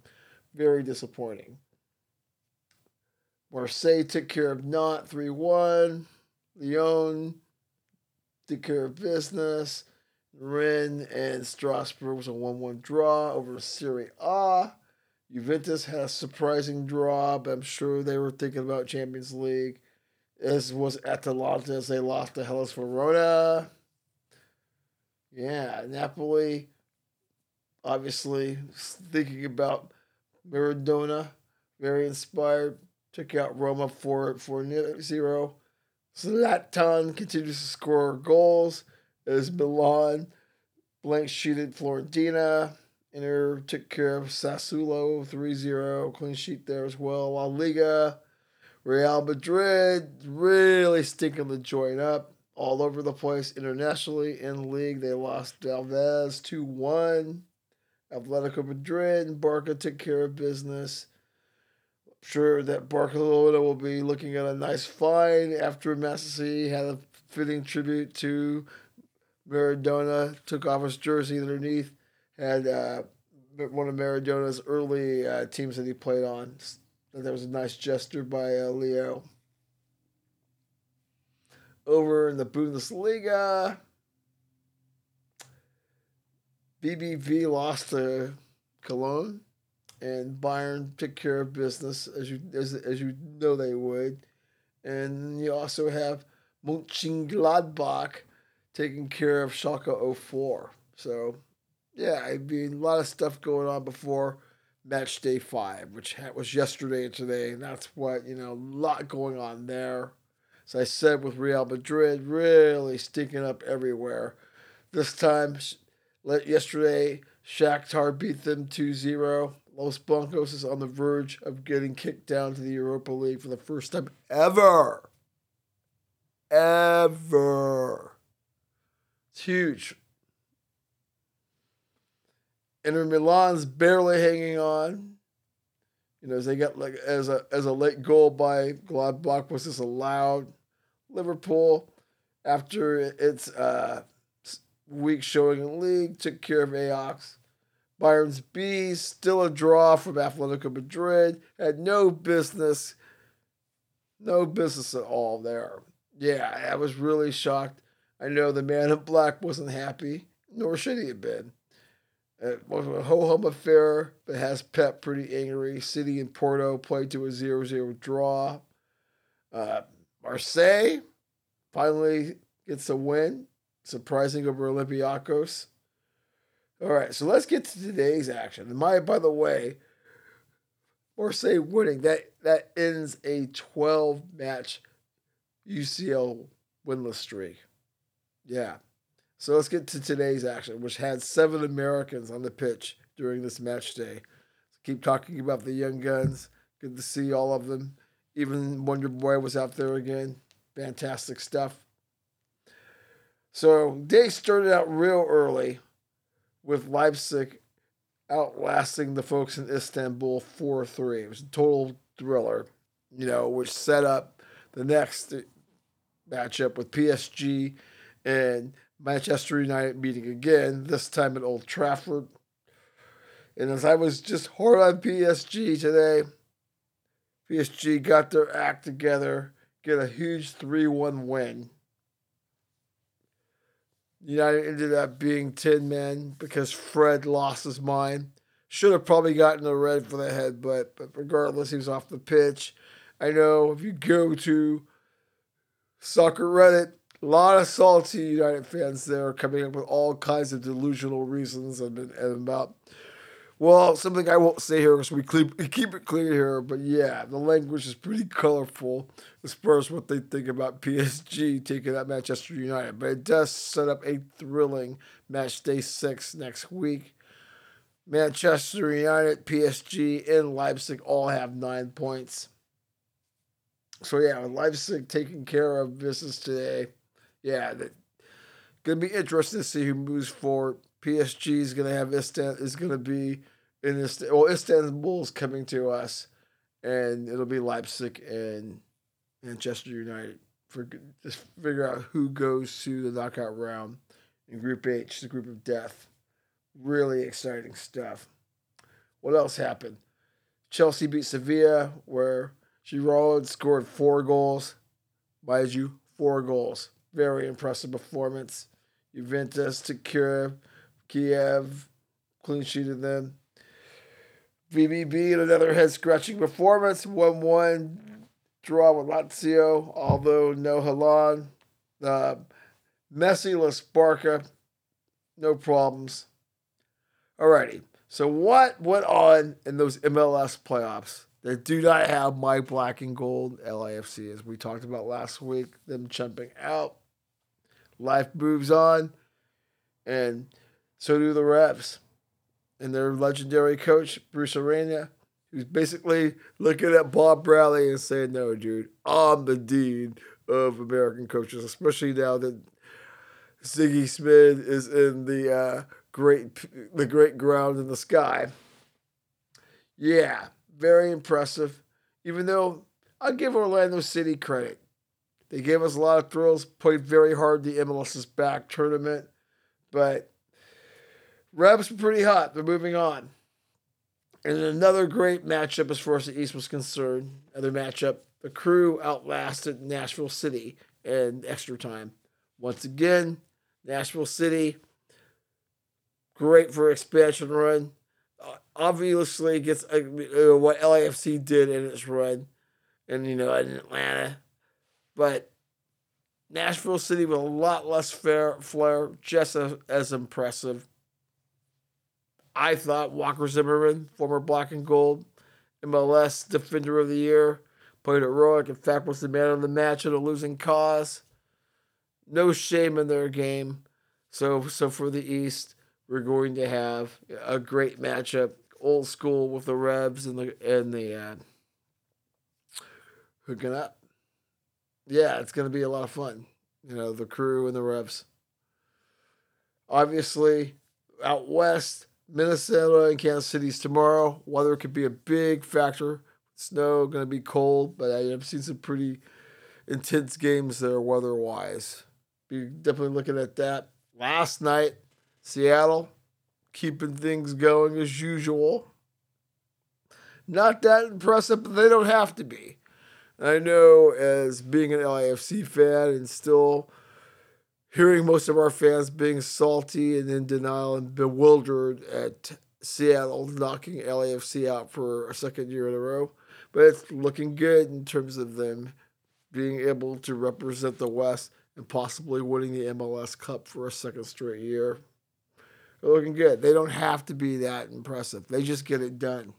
very disappointing. Marseille took care of Nantes 3 1. Lyon took care of business. Rennes and Strasbourg was a 1 1 draw over Serie A. Juventus had a surprising draw, but I'm sure they were thinking about Champions League. As was Atalanta as they lost to Hellas Verona. Yeah, Napoli, obviously thinking about Maradona, very inspired, took out Roma 4 4 0. Zlatan continues to score goals as Milan blank sheeted Fiorentina. Inter took care of Sassuolo 3 0, clean sheet there as well. La Liga, Real Madrid really stinking the joint up all over the place internationally in league. They lost Dalvez 2 1. Atletico Madrid and Barca took care of business. I'm sure that Barcelona will be looking at a nice fine after Messi had a fitting tribute to Maradona, took off his jersey underneath, had uh, one of Maradona's early uh, teams that he played on. That was a nice gesture by uh, Leo. Over in the Bundesliga, BVB lost to Cologne, and Bayern took care of business as you as, as you know they would, and you also have Mönchengladbach taking care of Schalke 04. So, yeah, I mean a lot of stuff going on before match day five, which was yesterday and today, and that's what you know a lot going on there. As I said with Real Madrid, really stinking up everywhere. This time Yesterday, Shakhtar beat them 2-0. Los Blancos is on the verge of getting kicked down to the Europa League for the first time ever. Ever. It's huge. Inter Milan's barely hanging on. You know, as they got like as a as a late goal by Gladbach was disallowed. Liverpool, after its uh, week showing in league, took care of Ajax. Bayern's B, still a draw from Atletico Madrid. Had no business, no business at all there. Yeah, I was really shocked. I know the man in black wasn't happy, nor should he have been. It was a ho hum affair that has Pep pretty angry. City and Porto played to a 0 0 draw. Uh, Marseille finally gets a win surprising over Olympiacos. All right, so let's get to today's action. My, by the way, or say winning that that ends a 12 match UCL winless streak. Yeah. So let's get to today's action, which had seven Americans on the pitch during this match day. So keep talking about the young guns. Good to see all of them. Even Wonder Boy was out there again. Fantastic stuff. So day started out real early with Leipzig outlasting the folks in Istanbul 4 3. It was a total thriller, you know, which set up the next matchup with PSG and Manchester United meeting again, this time at Old Trafford. And as I was just hard on PSG today, PSG got their act together, get a huge 3 1 win United ended up being 10 men because Fred lost his mind. Should have probably gotten a red for the head, but, but regardless, he was off the pitch. I know if you go to soccer Reddit, a lot of salty United fans there coming up with all kinds of delusional reasons and, and about well, something I won't say here because we keep it clear here, but yeah, the language is pretty colorful as far as what they think about PSG taking out Manchester United. But it does set up a thrilling match day six next week. Manchester United, PSG, and Leipzig all have nine points. So yeah, Leipzig taking care of business today. Yeah, that gonna be interesting to see who moves forward. PSG is gonna have Istan is gonna be in this. Well, Istanbul is coming to us, and it'll be Leipzig and Manchester United for just figure out who goes to the knockout round in Group H, the group of death. Really exciting stuff. What else happened? Chelsea beat Sevilla, where Giroud scored four goals. Mind you, four goals. Very impressive performance. Juventus took care Kiev, clean sheeted them. BVB in another head scratching performance. 1 1 draw with Lazio, although no Haaland. Uh, Messiless Barca, no problems. Alrighty, so what went on in those MLS playoffs that do not have my black and gold LAFC, as we talked about last week, them jumping out? Life moves on, and so do the refs and their legendary coach, Bruce Arena, was basically looking at Bob Bradley and saying, "No, dude, I'm the dean of American coaches, especially now that Sigi Schmid is in the uh, great the great ground in the sky." Yeah, very impressive. Even though I give Orlando City credit, they gave us a lot of thrills, played very hard the MLS's back tournament, but Revs were pretty hot. They're moving on. And another great matchup as far as the East was concerned. Another matchup. The crew outlasted Nashville City in extra time. Once again, Nashville City, great for expansion run. Obviously, gets uh, what LAFC did in its run, and you know in Atlanta, but Nashville City with a lot less fair flair, just as, as impressive. I thought Walker Zimmerman, former black and gold MLS defender of the year, played heroic. In fact, was the man of the match in a losing cause. No shame in their game. So, so for the East, we're going to have a great matchup, old school with the Revs and the and the uh, hooking up. Yeah, it's going to be a lot of fun. You know, the crew and the Revs. Obviously, out west, Minnesota and Kansas City's tomorrow. Weather could be a big factor. Snow going to be cold, but I have seen some pretty intense games there weather wise. Be definitely looking at that. Last night, Seattle keeping things going as usual. Not that impressive, but they don't have to be. I know as being an LAFC fan and still hearing most of our fans being salty and in denial and bewildered at Seattle knocking LAFC out for a second year in a row. But it's looking good in terms of them being able to represent the West and possibly winning the MLS Cup for a second straight year. They're looking good. They don't have to be that impressive. They just get it done.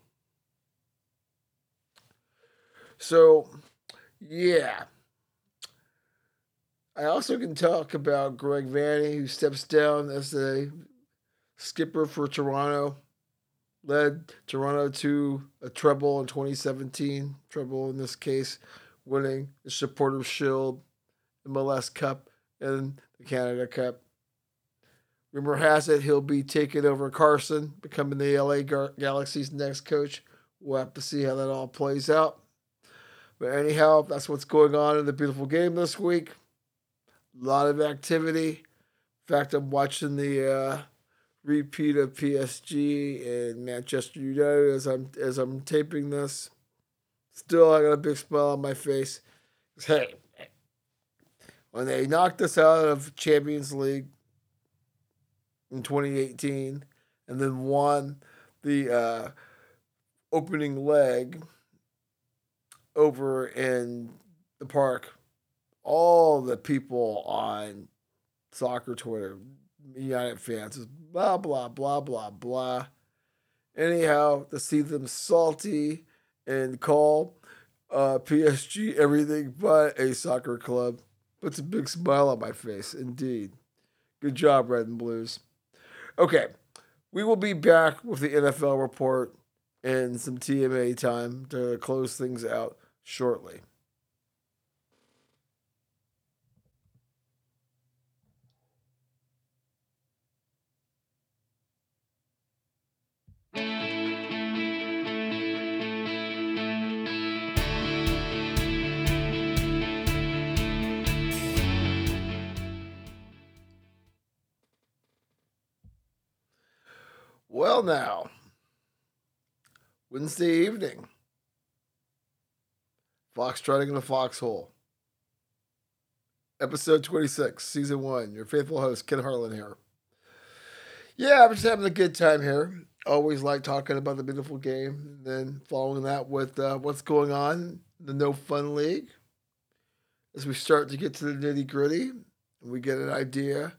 So, yeah. I also can talk about Greg Vanney, who steps down as the skipper for Toronto, led Toronto to a treble in 2017, treble in this case, winning the Supporters Shield, MLS Cup, and the Canada Cup. Rumor has it he'll be taking over Carson, becoming the LA Galaxy's next coach. We'll have to see how that all plays out. But anyhow, that's what's going on in the beautiful game this week. A lot of activity. In fact, I'm watching the uh, repeat of PSG and Manchester United as I'm as I'm taping this. Still, I got a big smile on my face. Hey, when they knocked us out of Champions League in 2018, and then won the uh, opening leg over in the park, all the people on soccer Twitter, United fans, is blah, blah, blah, blah, blah. Anyhow, to see them salty and call uh, PSG everything but a soccer club puts a big smile on my face, indeed. Good job, Red and Blues. Okay, we will be back with the NFL report and some TMA time to close things out shortly. Well, now, Wednesday evening, Fox Trotting in the Foxhole. Episode 26, Season 1. Your faithful host, Ken Harlan here. Yeah, I'm just having a good time here. Always like talking about the beautiful game. And then following that with uh, what's going on the No Fun League. As we start to get to the nitty gritty, we get an idea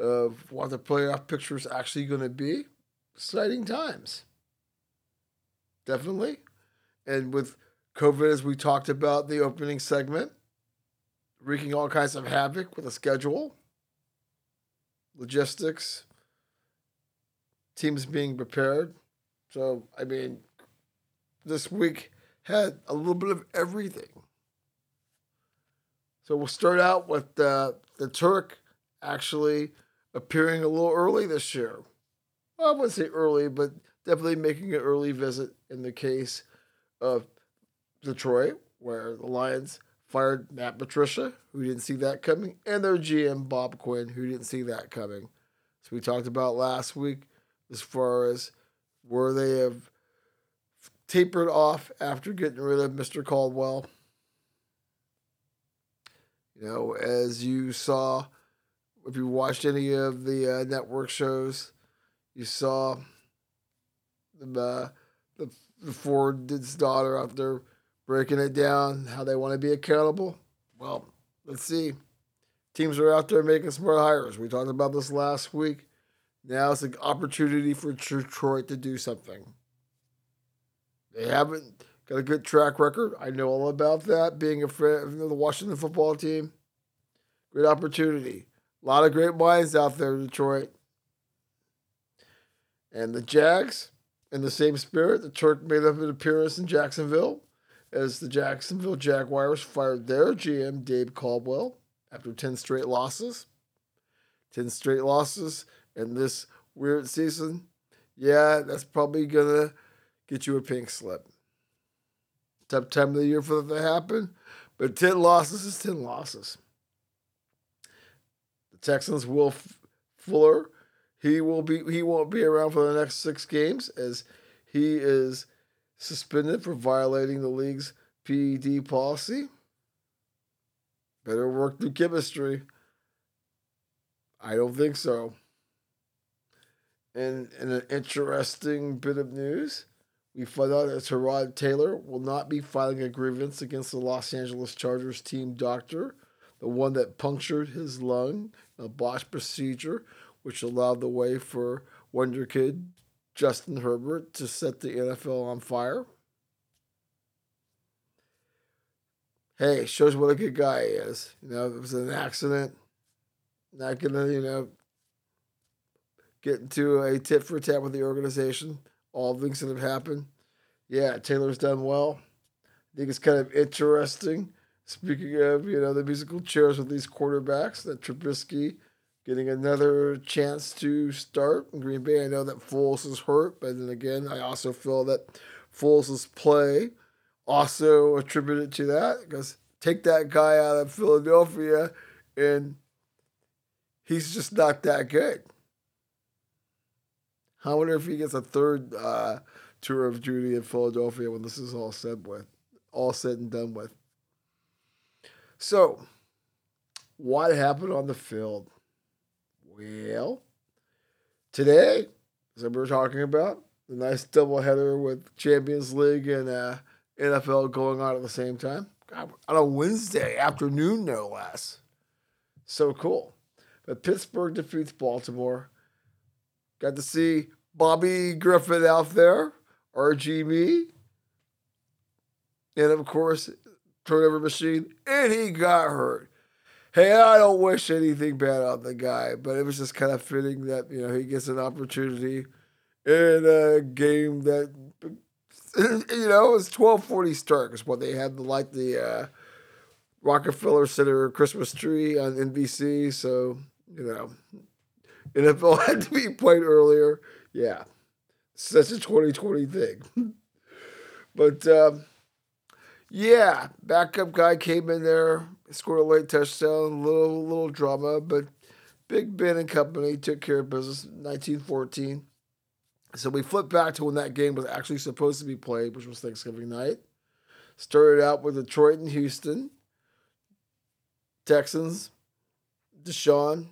of what the playoff picture is actually going to be. Exciting times. Definitely. And with COVID, as we talked about the opening segment, wreaking all kinds of havoc with a schedule, logistics, teams being prepared. So, I mean, this week had a little bit of everything. So we'll start out with uh, the Turk actually appearing a little early this year. I wouldn't say early, but definitely making an early visit in the case of Detroit, where the Lions fired Matt Patricia, who didn't see that coming, and their GM Bob Quinn, who didn't see that coming. So we talked about last week as far as where they have tapered off after getting rid of Mr. Caldwell. You know, as you saw, if you watched any of the uh, network shows, you saw the, uh, the, the Ford's daughter there breaking it down, how they want to be accountable. Well, let's see. Teams are out there making smart hires. We talked about this last week. Now it's an opportunity for Detroit to do something. They haven't got a good track record. I know all about that, being a friend of the Washington football team. Great opportunity. A lot of great minds out there in Detroit. And the Jags, in the same spirit, the Turk made up an appearance in Jacksonville as the Jacksonville Jaguars fired their GM, Dave Caldwell, after 10 straight losses. 10 straight losses in this weird season. Yeah, that's probably going to get you a pink slip. Tough time of the year for that to happen, but 10 losses is 10 losses. The Texans Will Fuller, he will be he won't be around for the next 6 games as he is suspended for violating the league's PED policy. Better work through chemistry. I don't think so. And in an interesting bit of news, we find out that Tyrod Taylor will not be filing a grievance against the Los Angeles Chargers team doctor, the one that punctured his lung, a botched procedure, which allowed the way for Wonder Kid Justin Herbert to set the NFL on fire. Hey, shows what a good guy he is. You know, it was an accident. Not gonna, you know, get into a tit for tat with the organization. All things that have happened. Yeah, Taylor's done well. I think it's kind of interesting. Speaking of, you know, the musical chairs with these quarterbacks, that Trubisky getting another chance to start in Green Bay. I know that Foles is hurt, but then again, I also feel that Foles' play also attributed to that because take that guy out of Philadelphia and he's just not that good. I wonder if he gets a third uh, tour of duty in Philadelphia when this is all said with, all said and done with. So, what happened on the field? Well, today, as we were talking about, the nice doubleheader with Champions League and uh, NFL going on at the same time. God, on a Wednesday afternoon, no less. So cool. But Pittsburgh defeats Baltimore. Got to see Bobby Griffin out there, RG3. And of course, turnover machine. And he got hurt hey, I don't wish anything bad on the guy, but it was just kind of fitting that you know he gets an opportunity in a game that you know it was twelve forty start because what they had the like the uh, Rockefeller Center Christmas tree on NBC, so you know NFL had to be played earlier. Yeah, such a twenty twenty thing, but. Um, yeah, backup guy came in there, scored a late touchdown, little little drama, but Big Ben and company took care of business. 1914. So we flip back to when that game was actually supposed to be played, which was Thanksgiving night. Started out with Detroit and Houston. Texans, Deshaun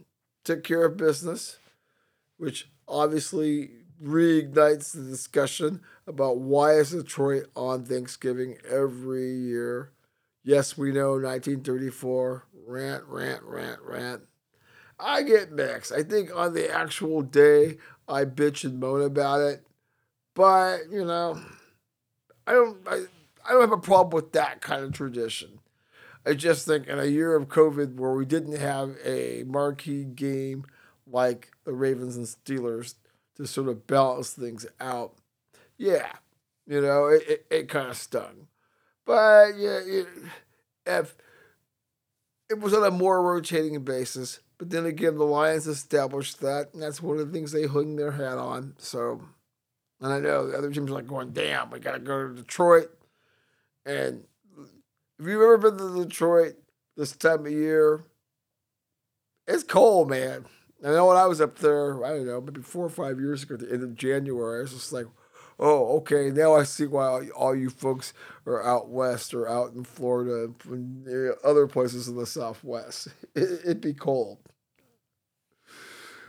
took care of business, which obviously reignites the discussion about why is Detroit on Thanksgiving every year. Yes, we know 1934. Rant, rant, rant, rant. I get mixed. I think on the actual day, I bitch and moan about it, but you know, I don't. I, I don't have a problem with that kind of tradition. I just think in a year of COVID where we didn't have a marquee game like the Ravens and Steelers to sort of balance things out. Yeah, You know, it, it, it kind of stung. But yeah, it, if it was on a more rotating basis, but then again, the Lions established that, and that's one of the things they hung their hat on. So, and I know the other teams are like going, damn, we got to go to Detroit. And if you've ever been to Detroit this time of year, it's cold, man. I know when I was up there, I don't know, maybe four or five years ago at the end of January, I was just like, oh, okay, now I see why all you folks are out west or out in Florida and other places in the Southwest. It, would be cold.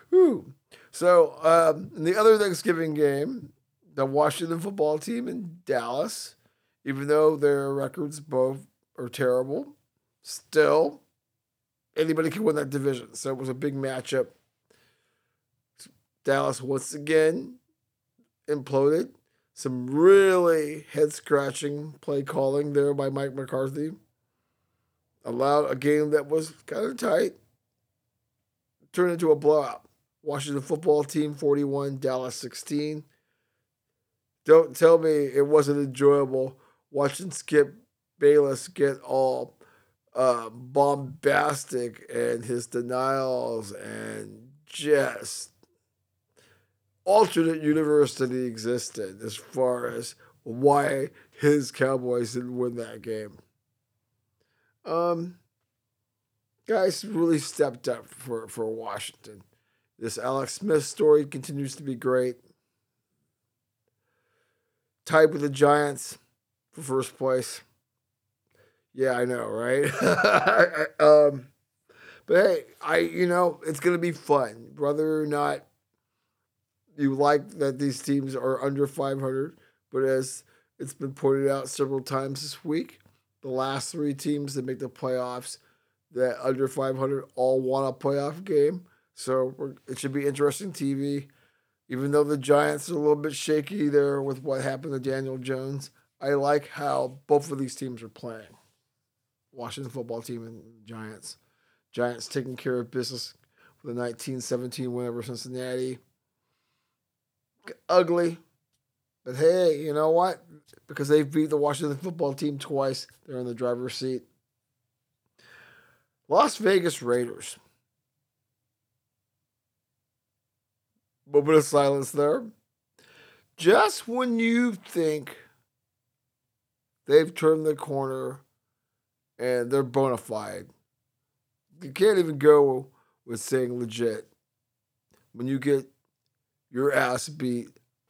Whew. So, um, in the other Thanksgiving game, the Washington football team in Dallas, even though their records both are terrible, still anybody can win that division. So it was a big matchup. Dallas once again imploded. Some really head scratching play calling there by Mike McCarthy. Allowed a game that was kind of tight, turned into a blowout. Washington football team 41, Dallas 16. Don't tell me it wasn't enjoyable watching Skip Bayless get all uh, bombastic and his denials and just alternate universe that he existed as far as why his Cowboys didn't win that game. Um, guys really stepped up for, for Washington. This Alex Smith story continues to be great. Tied with the Giants for first place. Yeah, I know, right? um, but hey, I you know it's gonna be fun, whether or not you like that these teams are under 500. But as it's been pointed out several times this week, the last three teams that make the playoffs that under 500 all won a playoff game. So it should be interesting TV. Even though the Giants are a little bit shaky there with what happened to Daniel Jones, I like how both of these teams are playing. Washington football team and Giants. Giants taking care of business with a 1917 win over Cincinnati. Ugly. But hey, you know what? Because they've beat the Washington football team twice, they're in the driver's seat. Las Vegas Raiders. Moment of silence there. Just when you think they've turned the corner and they're bona fide. You can't even go with saying legit when you get your ass beat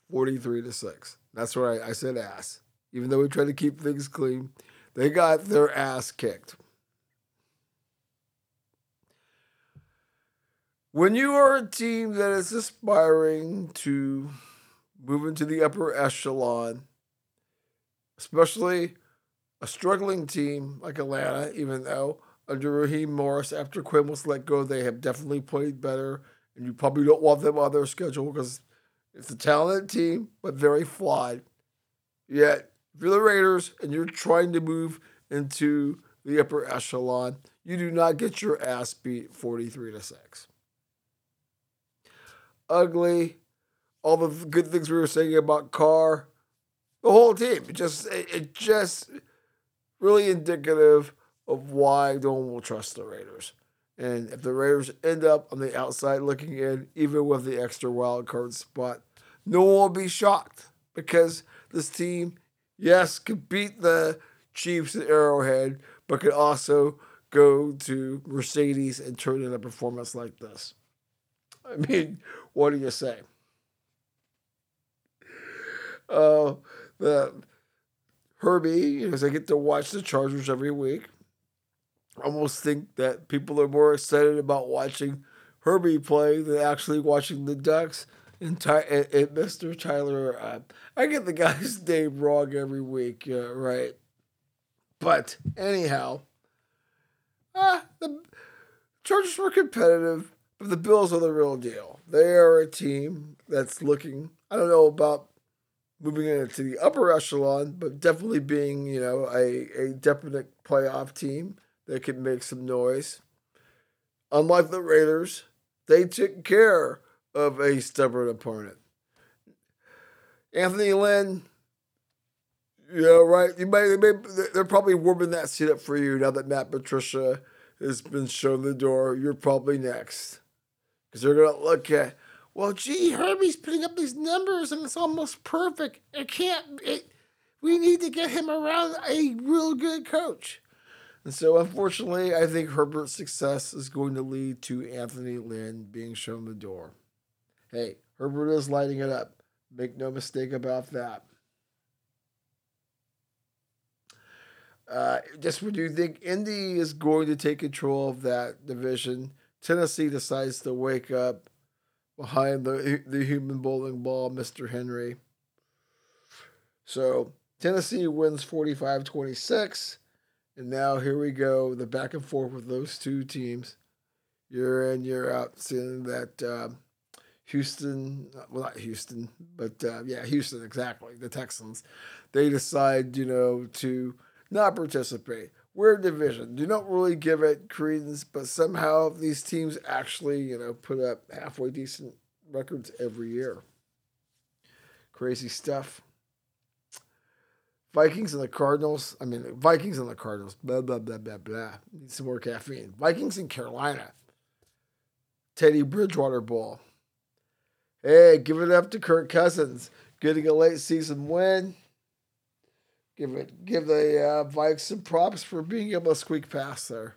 43 to 6. That's right, I said ass. Even though we try to keep things clean, they got their ass kicked. When you are a team that is aspiring to move into the upper echelon, especially a struggling team like Atlanta, even though under Raheem Morris, after Quinn was let go, they have definitely played better. And you probably don't want them on their schedule because it's a talented team, but very flawed. Yet, if you're the Raiders and you're trying to move into the upper echelon, you do not get your ass beat 43 to 6. Ugly. All the good things we were saying about Carr, the whole team. It just, it, it just really indicative of why no one will trust the Raiders. And if the Raiders end up on the outside looking in, even with the extra wild card spot, no one will be shocked because this team, yes, could beat the Chiefs at Arrowhead, but could also go to Mercedes and turn in a performance like this. I mean, what do you say? Uh, the Herbie, as I get to watch the Chargers every week, almost think that people are more excited about watching Herbie play than actually watching the Ducks. And, Ty- and, and Mr. Tyler, uh, I get the guy's name wrong every week, uh, right? But anyhow, uh, the Chargers were competitive, but the Bills are the real deal. They are a team that's looking, I don't know about moving into the upper echelon, but definitely being, you know, a, a definite playoff team that can make some noise. Unlike the Raiders, they took care of a stubborn opponent. Anthony Lynn, Yeah, right. You might, they may, they're probably warming that seat up for you now that Matt Patricia has been shown the door. You're probably next because they're gonna look at. Well, gee, Herbie's putting up these numbers and it's almost perfect. It can't. It, we need to get him around a real good coach. And so, unfortunately, I think Herbert's success is going to lead to Anthony Lynn being shown the door. Hey, Herbert is lighting it up. Make no mistake about that. Uh, just when you think Indy is going to take control of that division, Tennessee decides to wake up behind the the human bowling ball, Mr. Henry. So Tennessee wins 45 26. And now here we go, the back and forth with those two teams. You're in, you're out, seeing that um, Houston, well, not Houston, but uh, yeah, Houston, exactly, the Texans, they decide, you know, to not participate. We're a division. You don't really give it credence, but somehow these teams actually, you know, put up halfway decent records every year. Crazy stuff. Vikings and the Cardinals. I mean, Vikings and the Cardinals. Blah, blah, blah, blah, blah. Need some more caffeine. Vikings in Carolina. Teddy Bridgewater Bowl. Hey, give it up to Kirk Cousins. Getting a late season win. Give it, give the uh, Vikes some props for being able to squeak past there.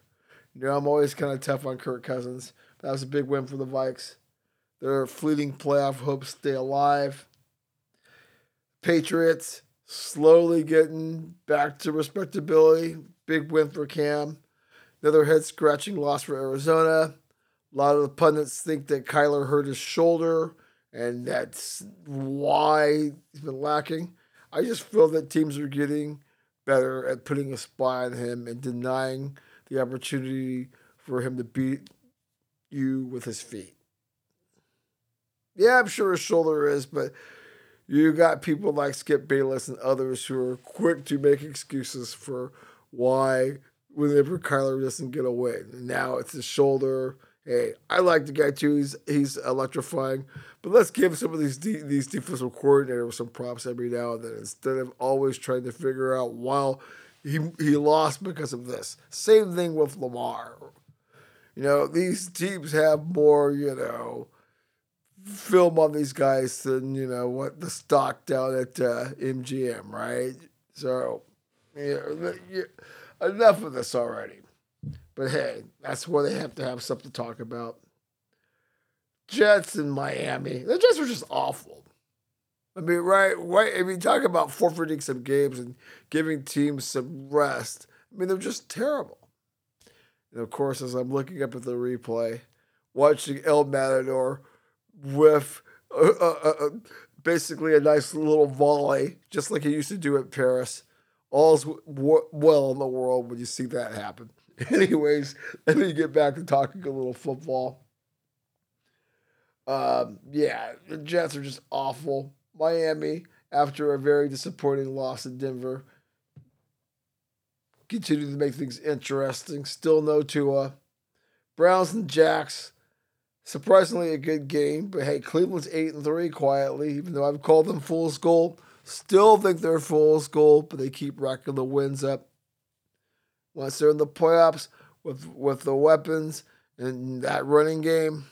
You know, I'm always kind of tough on Kirk Cousins. That was a big win for the Vikes. Their fleeting playoff hopes stay alive. Patriots slowly getting back to respectability. Big win for Cam. Another head scratching loss for Arizona. A lot of the pundits think that Kyler hurt his shoulder, and that's why he's been lacking. I just feel that teams are getting better at putting a spy on him and denying the opportunity for him to beat you with his feet. Yeah, I'm sure his shoulder is, but you got people like Skip Bayless and others who are quick to make excuses for why whenever Kyler doesn't get a win. Now it's his shoulder. Hey, I like the guy too. He's he's electrifying. But let's give some of these de- these defensive coordinators some props every now and then instead of always trying to figure out well he he lost because of this. Same thing with Lamar. You know, these teams have more, you know, film on these guys than you know what the stock down at uh, MGM, right? So, you know, enough of this already. But hey, that's why they have to have something to talk about. Jets in Miami. The Jets were just awful. I mean, right, right. I mean, talk about forfeiting some games and giving teams some rest. I mean, they're just terrible. And of course, as I'm looking up at the replay, watching El Matador with uh, uh, uh, basically a nice little volley, just like he used to do at Paris. All's w- well in the world when you see that happen. Anyways, let me get back to talking a little football. Um, yeah, the Jets are just awful. Miami, after a very disappointing loss in Denver, continue to make things interesting. Still no Tua. Browns and Jacks, surprisingly a good game. But hey, Cleveland's eight and three quietly, even though I've called them fool's gold. Still think they're fool's gold, but they keep racking the wins up. Once they're in the playoffs with with the weapons and that running game,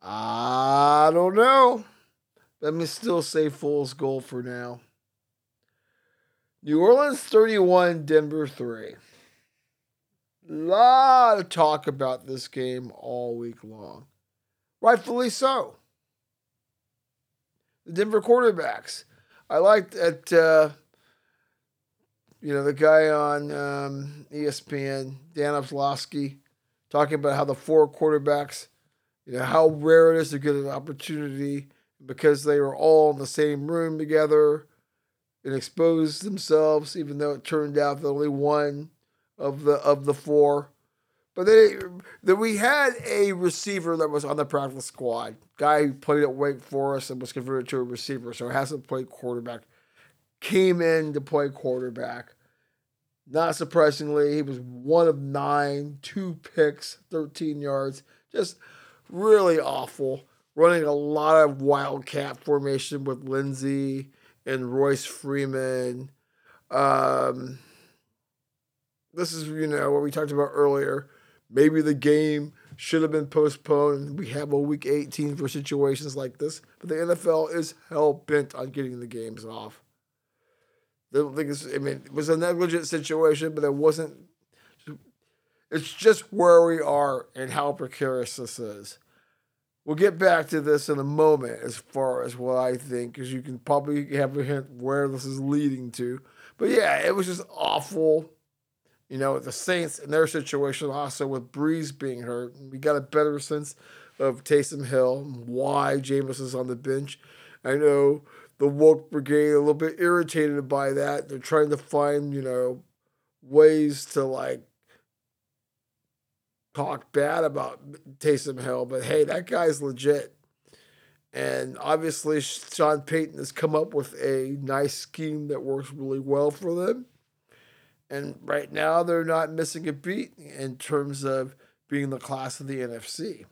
I don't know. Let me still say fool's gold for now. New Orleans 31, Denver 3 lot of talk about this game all week long. Rightfully so. The Denver quarterbacks. I liked that, uh, you know, the guy on um, ESPN, Dan Orlovsky, talking about how the four quarterbacks, you know, how rare it is to get an opportunity because they were all in the same room together and exposed themselves, even though it turned out that only one of the of the four. But then, that we had a receiver that was on the practice squad. Guy who played at Wake Forest and was converted to a receiver, so hasn't played quarterback. Came in to play quarterback. Not surprisingly, he was one of nine, two picks, 13 yards. Just really awful. Running a lot of wildcat formation with Lindsay and Royce Freeman. Um, this is, you know, what we talked about earlier. Maybe the game should have been postponed. We have a week 18 for situations like this, but the NFL is hell bent on getting the games off. I mean, it was a negligent situation, but it wasn't. It's just where we are and how precarious this is. We'll get back to this in a moment as far as what I think, because you can probably have a hint where this is leading to. But yeah, it was just awful. You know, the Saints in their situation also with Brees being hurt, we got a better sense of Taysom Hill, why Jameis is on the bench. I know the woke brigade a little bit irritated by that. They're trying to find, you know, ways to like talk bad about Taysom Hill, but hey, that guy's legit. And obviously, Sean Payton has come up with a nice scheme that works really well for them. And right now, they're not missing a beat in terms of being the class of the NFC.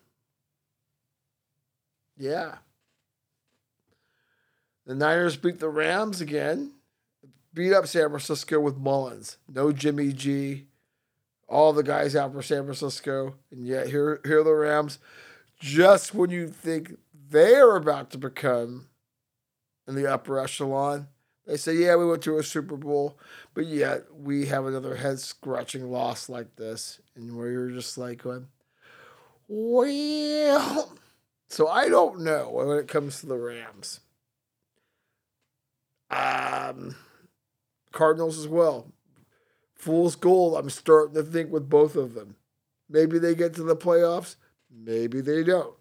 Yeah. The Niners beat the Rams again, beat up San Francisco with Mullens. No Jimmy G, all the guys out for San Francisco, and yet here here are the Rams. Just when you think they're about to become in the upper echelon, they say, "Yeah, we went to a Super Bowl, but yet we have another head scratching loss like this," and where you're just like going, "Well." So I don't know when it comes to the Rams. Um, Cardinals as well. Fool's gold. I'm starting to think with both of them. Maybe they get to the playoffs. Maybe they don't.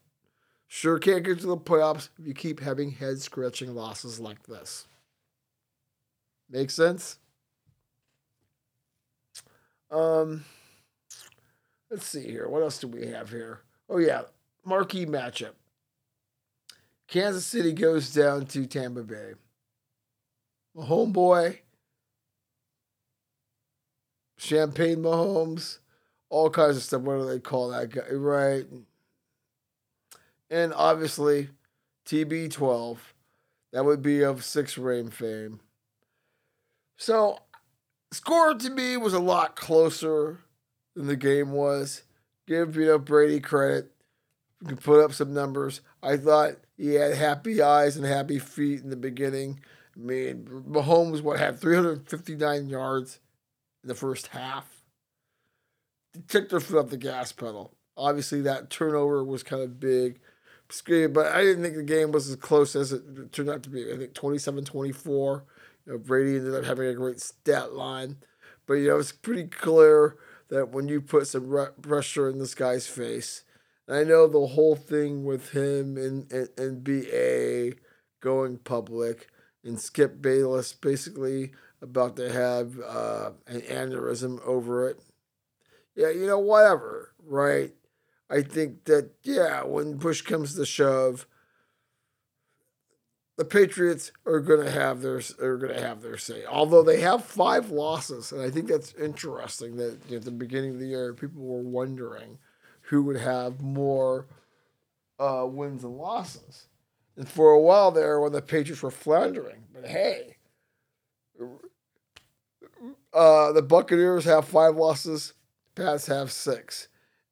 Sure can't get to the playoffs if you keep having head scratching losses like this. Make sense? Um, let's see here. What else do we have here? Oh yeah, marquee matchup. Kansas City goes down to Tampa Bay. My homeboy Champagne Mahomes, all kinds of stuff. What do they call that guy? Right. And obviously, TB12. That would be of six reign fame. So, score to me was a lot closer than the game was. Give you know Brady credit. You can put up some numbers. I thought he had happy eyes and happy feet in the beginning. I mean, Mahomes what had 359 yards in the first half. They took their foot off the gas pedal. Obviously, that turnover was kind of big. But I didn't think the game was as close as it turned out to be. I think 27 24. You know, Brady ended up having a great stat line. But, you know, it's pretty clear that when you put some pressure in this guy's face, and I know the whole thing with him and, and, and BA going public and Skip Bayless basically about to have uh, an aneurysm over it. Yeah, you know, whatever, right? I think that, yeah, when push comes to shove, the Patriots are going to have their are going to have their say. Although they have five losses, and I think that's interesting. That you know, at the beginning of the year, people were wondering who would have more uh, wins and losses. And for a while there, when the Patriots were floundering, but hey, uh, the Buccaneers have five losses, Pats have six.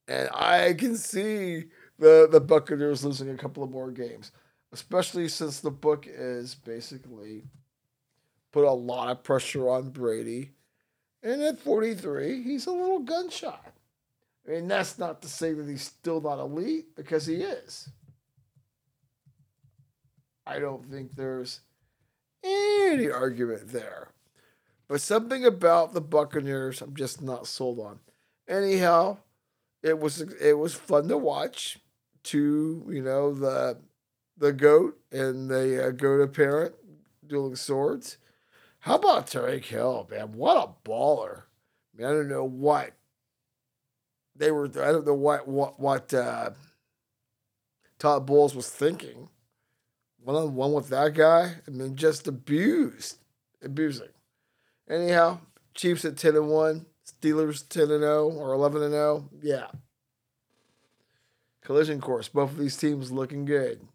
And I can see the, the Buccaneers losing a couple of more games, especially since the book is basically put a lot of pressure on Brady. And at 43, he's a little gunshot. I mean, that's not to say that he's still not elite, because he is. I don't think there's any argument there. But something about the Buccaneers, I'm just not sold on. Anyhow, it was it was fun to watch. To you know the the goat and the uh, goat parent dueling swords. How about Tyreek Hill, man? What a baller! I, mean, I don't know what they were. I don't know what what what uh, Todd Bowles was thinking. One on one with that guy, I mean, just abused, abusing. Anyhow, Chiefs at 10 and 1, Steelers 10 and 0 or 11 and 0. Yeah. Collision course. Both of these teams looking good.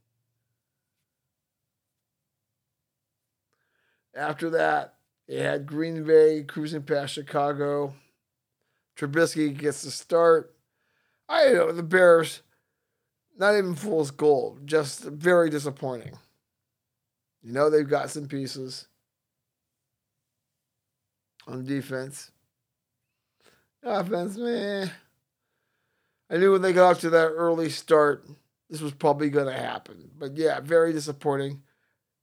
After that, they had Green Bay cruising past Chicago. Trubisky gets the start. I know the Bears, not even fool's gold, just very disappointing. You know, they've got some pieces on defense. Offense, man. I knew when they got off to that early start, this was probably going to happen. But yeah, very disappointing.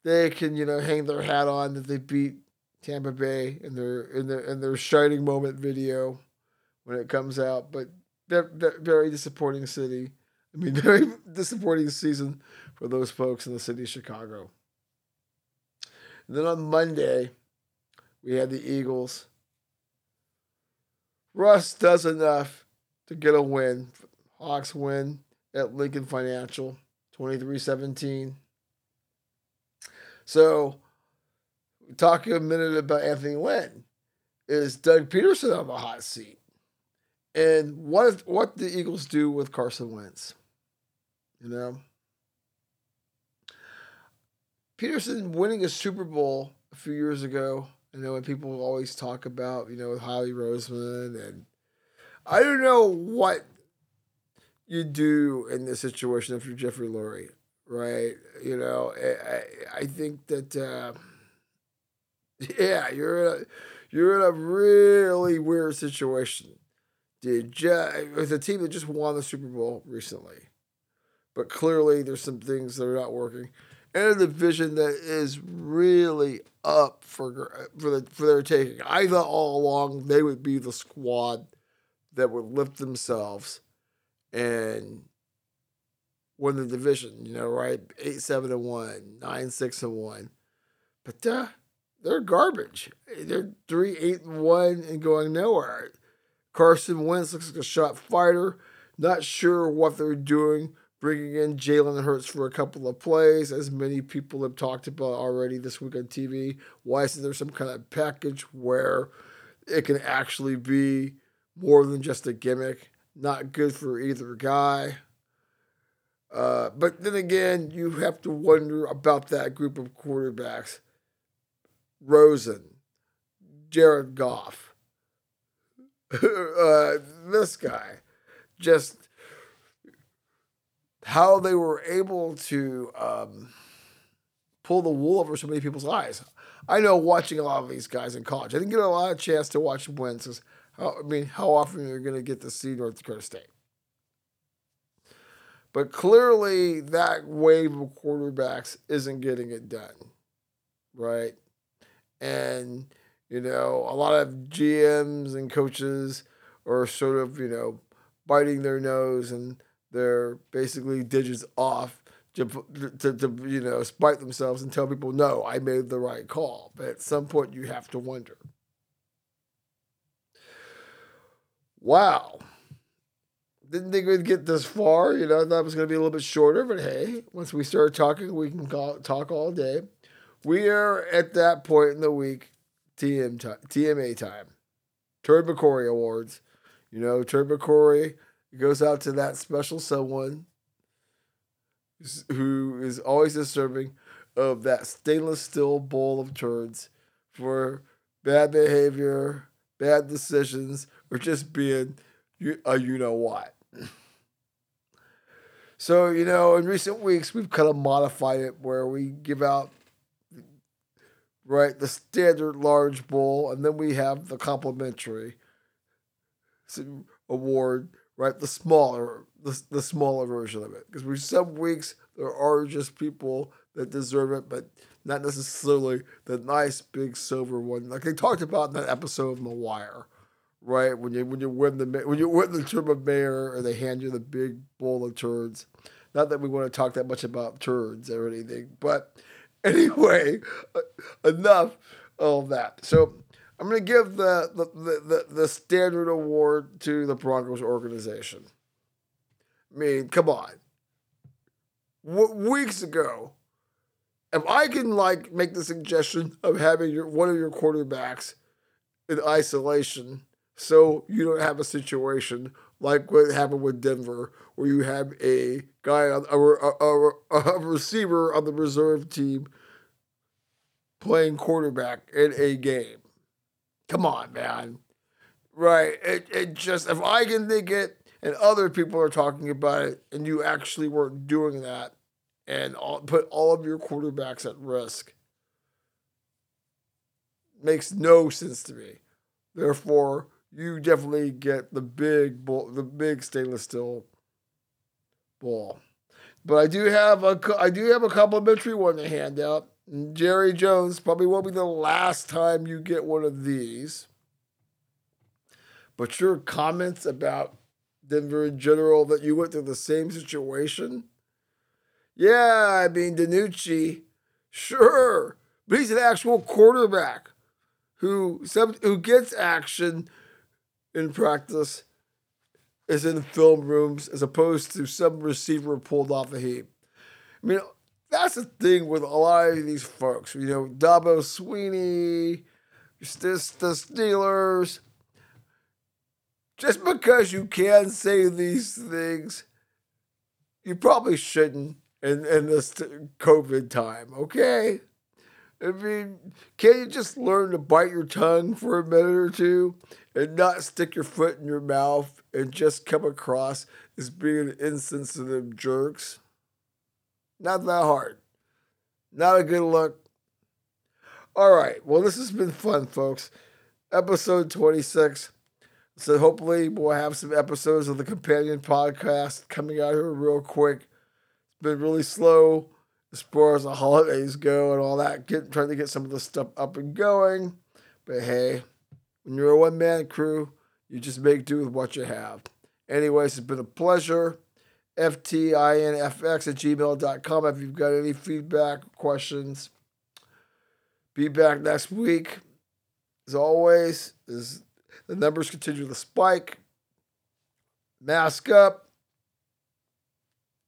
They can, you know, hang their hat on that they beat Tampa Bay in their in their in their shining moment video when it comes out. But very disappointing city. I mean, very disappointing season for those folks in the city of Chicago. And then on Monday, we had the Eagles. Russ does enough to get a win. Hawks win at Lincoln Financial, 23-17. So, talking a minute about Anthony Lynn. Is Doug Pederson on the hot seat? And what what the Eagles do with Carson Wentz? You know, Peterson winning a Super Bowl a few years ago. I know when people always talk about you know Howie Roseman and I don't know what you do in this situation if you're Jeffrey Lurie, right? You know, I I think that uh, yeah, you're in a you're in a really weird situation. Did just with a team that just won the Super Bowl recently, but clearly there's some things that are not working, and a division that is really up for for the for their taking. I thought all along they would be the squad that would lift themselves and win the division. You know, right? Eight seven and one, nine six and one, but uh, they're garbage. They're three eight and one and going nowhere. Carson Wentz looks like a shot fighter. Not sure what they're doing, bringing in Jalen Hurts for a couple of plays, as many people have talked about already this week on TV. Why isn't there some kind of package where it can actually be more than just a gimmick? Not good for either guy. Uh, but then again, you have to wonder about that group of quarterbacks. Rosen, Jared Goff, uh, this guy, just how they were able to um, pull the wool over so many people's eyes. I know watching a lot of these guys in college, I didn't get a lot of chance to watch Wentz. I mean, how often are you going to get to see North Dakota State? But clearly, that wave of quarterbacks isn't getting it done, right? And, you know, a lot of GMs and coaches are sort of, you know, biting their nose and they're basically digits off to, to, to, you know, spite themselves and tell people, no, I made the right call. But at some point, you have to wonder. Wow. Didn't think we'd get this far. You know, that was going to be a little bit shorter, but hey, once we start talking, we can call, talk all day. We are at that point in the week, TM time, TMA time. McCory Awards. You know, McCory goes out to that special someone who is always deserving of that stainless steel bowl of turds for bad behavior, bad decisions, or just being a you know what. So, you know, in recent weeks, we've kind of modified it where we give out right? The standard large bowl, and then we have the complimentary award, right? The smaller, the, the smaller version of it. Because we some weeks there are just people that deserve it, but not necessarily the nice big silver one, like they talked about in that episode of The Wire, right? When you when you win the when you win the term of mayor, or they hand you the big bowl of turds. Not that we want to talk that much about turds or anything, but Anyway, uh, enough of that. So I'm going to give the, the, the, the, standard award to the Broncos organization. I mean, come on. W- weeks ago, if I can like make the suggestion of having your one of your quarterbacks in isolation, so you don't have a situation like what happened with Denver, where you have a guy, a, a, a, a receiver on the reserve team playing quarterback in a game. Come on, man. Right. It, it just, if I can think it and other people are talking about it and you actually weren't doing that and all, put all of your quarterbacks at risk, makes no sense to me. Therefore, you definitely get the big ball, the big stainless steel ball. But I do have a I do have a complimentary one to hand out. Jerry Jones probably won't be the last time you get one of these. But your comments about Denver in general that you went through the same situation. Yeah, I mean DiNucci, sure, but he's an actual quarterback who who gets action in practice is in film rooms as opposed to some receiver pulled off a heap. I mean, that's the thing with a lot of these folks. You know, Dabo Swinney, this the Steelers. Just because you can say these things, you probably shouldn't in, in this COVID time, okay? I mean, can't you just learn to bite your tongue for a minute or two and not stick your foot in your mouth and just come across as being insensitive jerks? Not that hard. Not a good look. All right. Well, this has been fun, folks. Episode 26. So hopefully we'll have some episodes of the companion podcast coming out here real quick. It's been really slow as far as the holidays go and all that, get, trying to get some of the stuff up and going. But hey, when you're a one man crew, you just make do with what you have. Anyways, it's been a pleasure. FTINFX at gmail.com if you've got any feedback, questions. Be back next week. As always, as the numbers continue to spike. Mask up,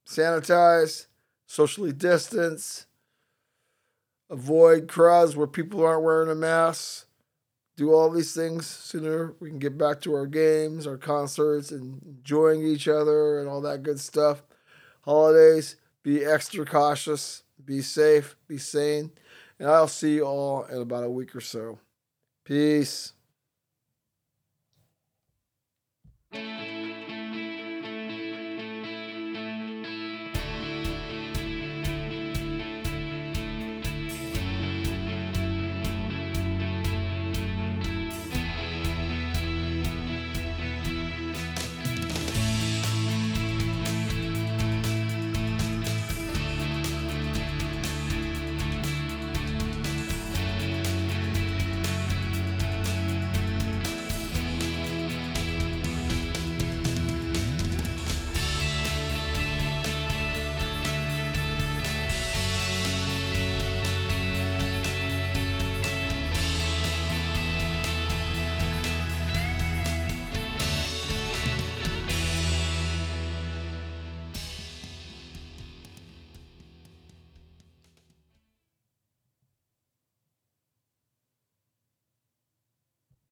sanitize socially distance, avoid crowds where people aren't wearing a mask, do all these things sooner we can get back to our games, our concerts, and enjoying each other and all that good stuff. Holidays, be extra cautious, be safe, be sane, and I'll see you all in about a week or so. Peace.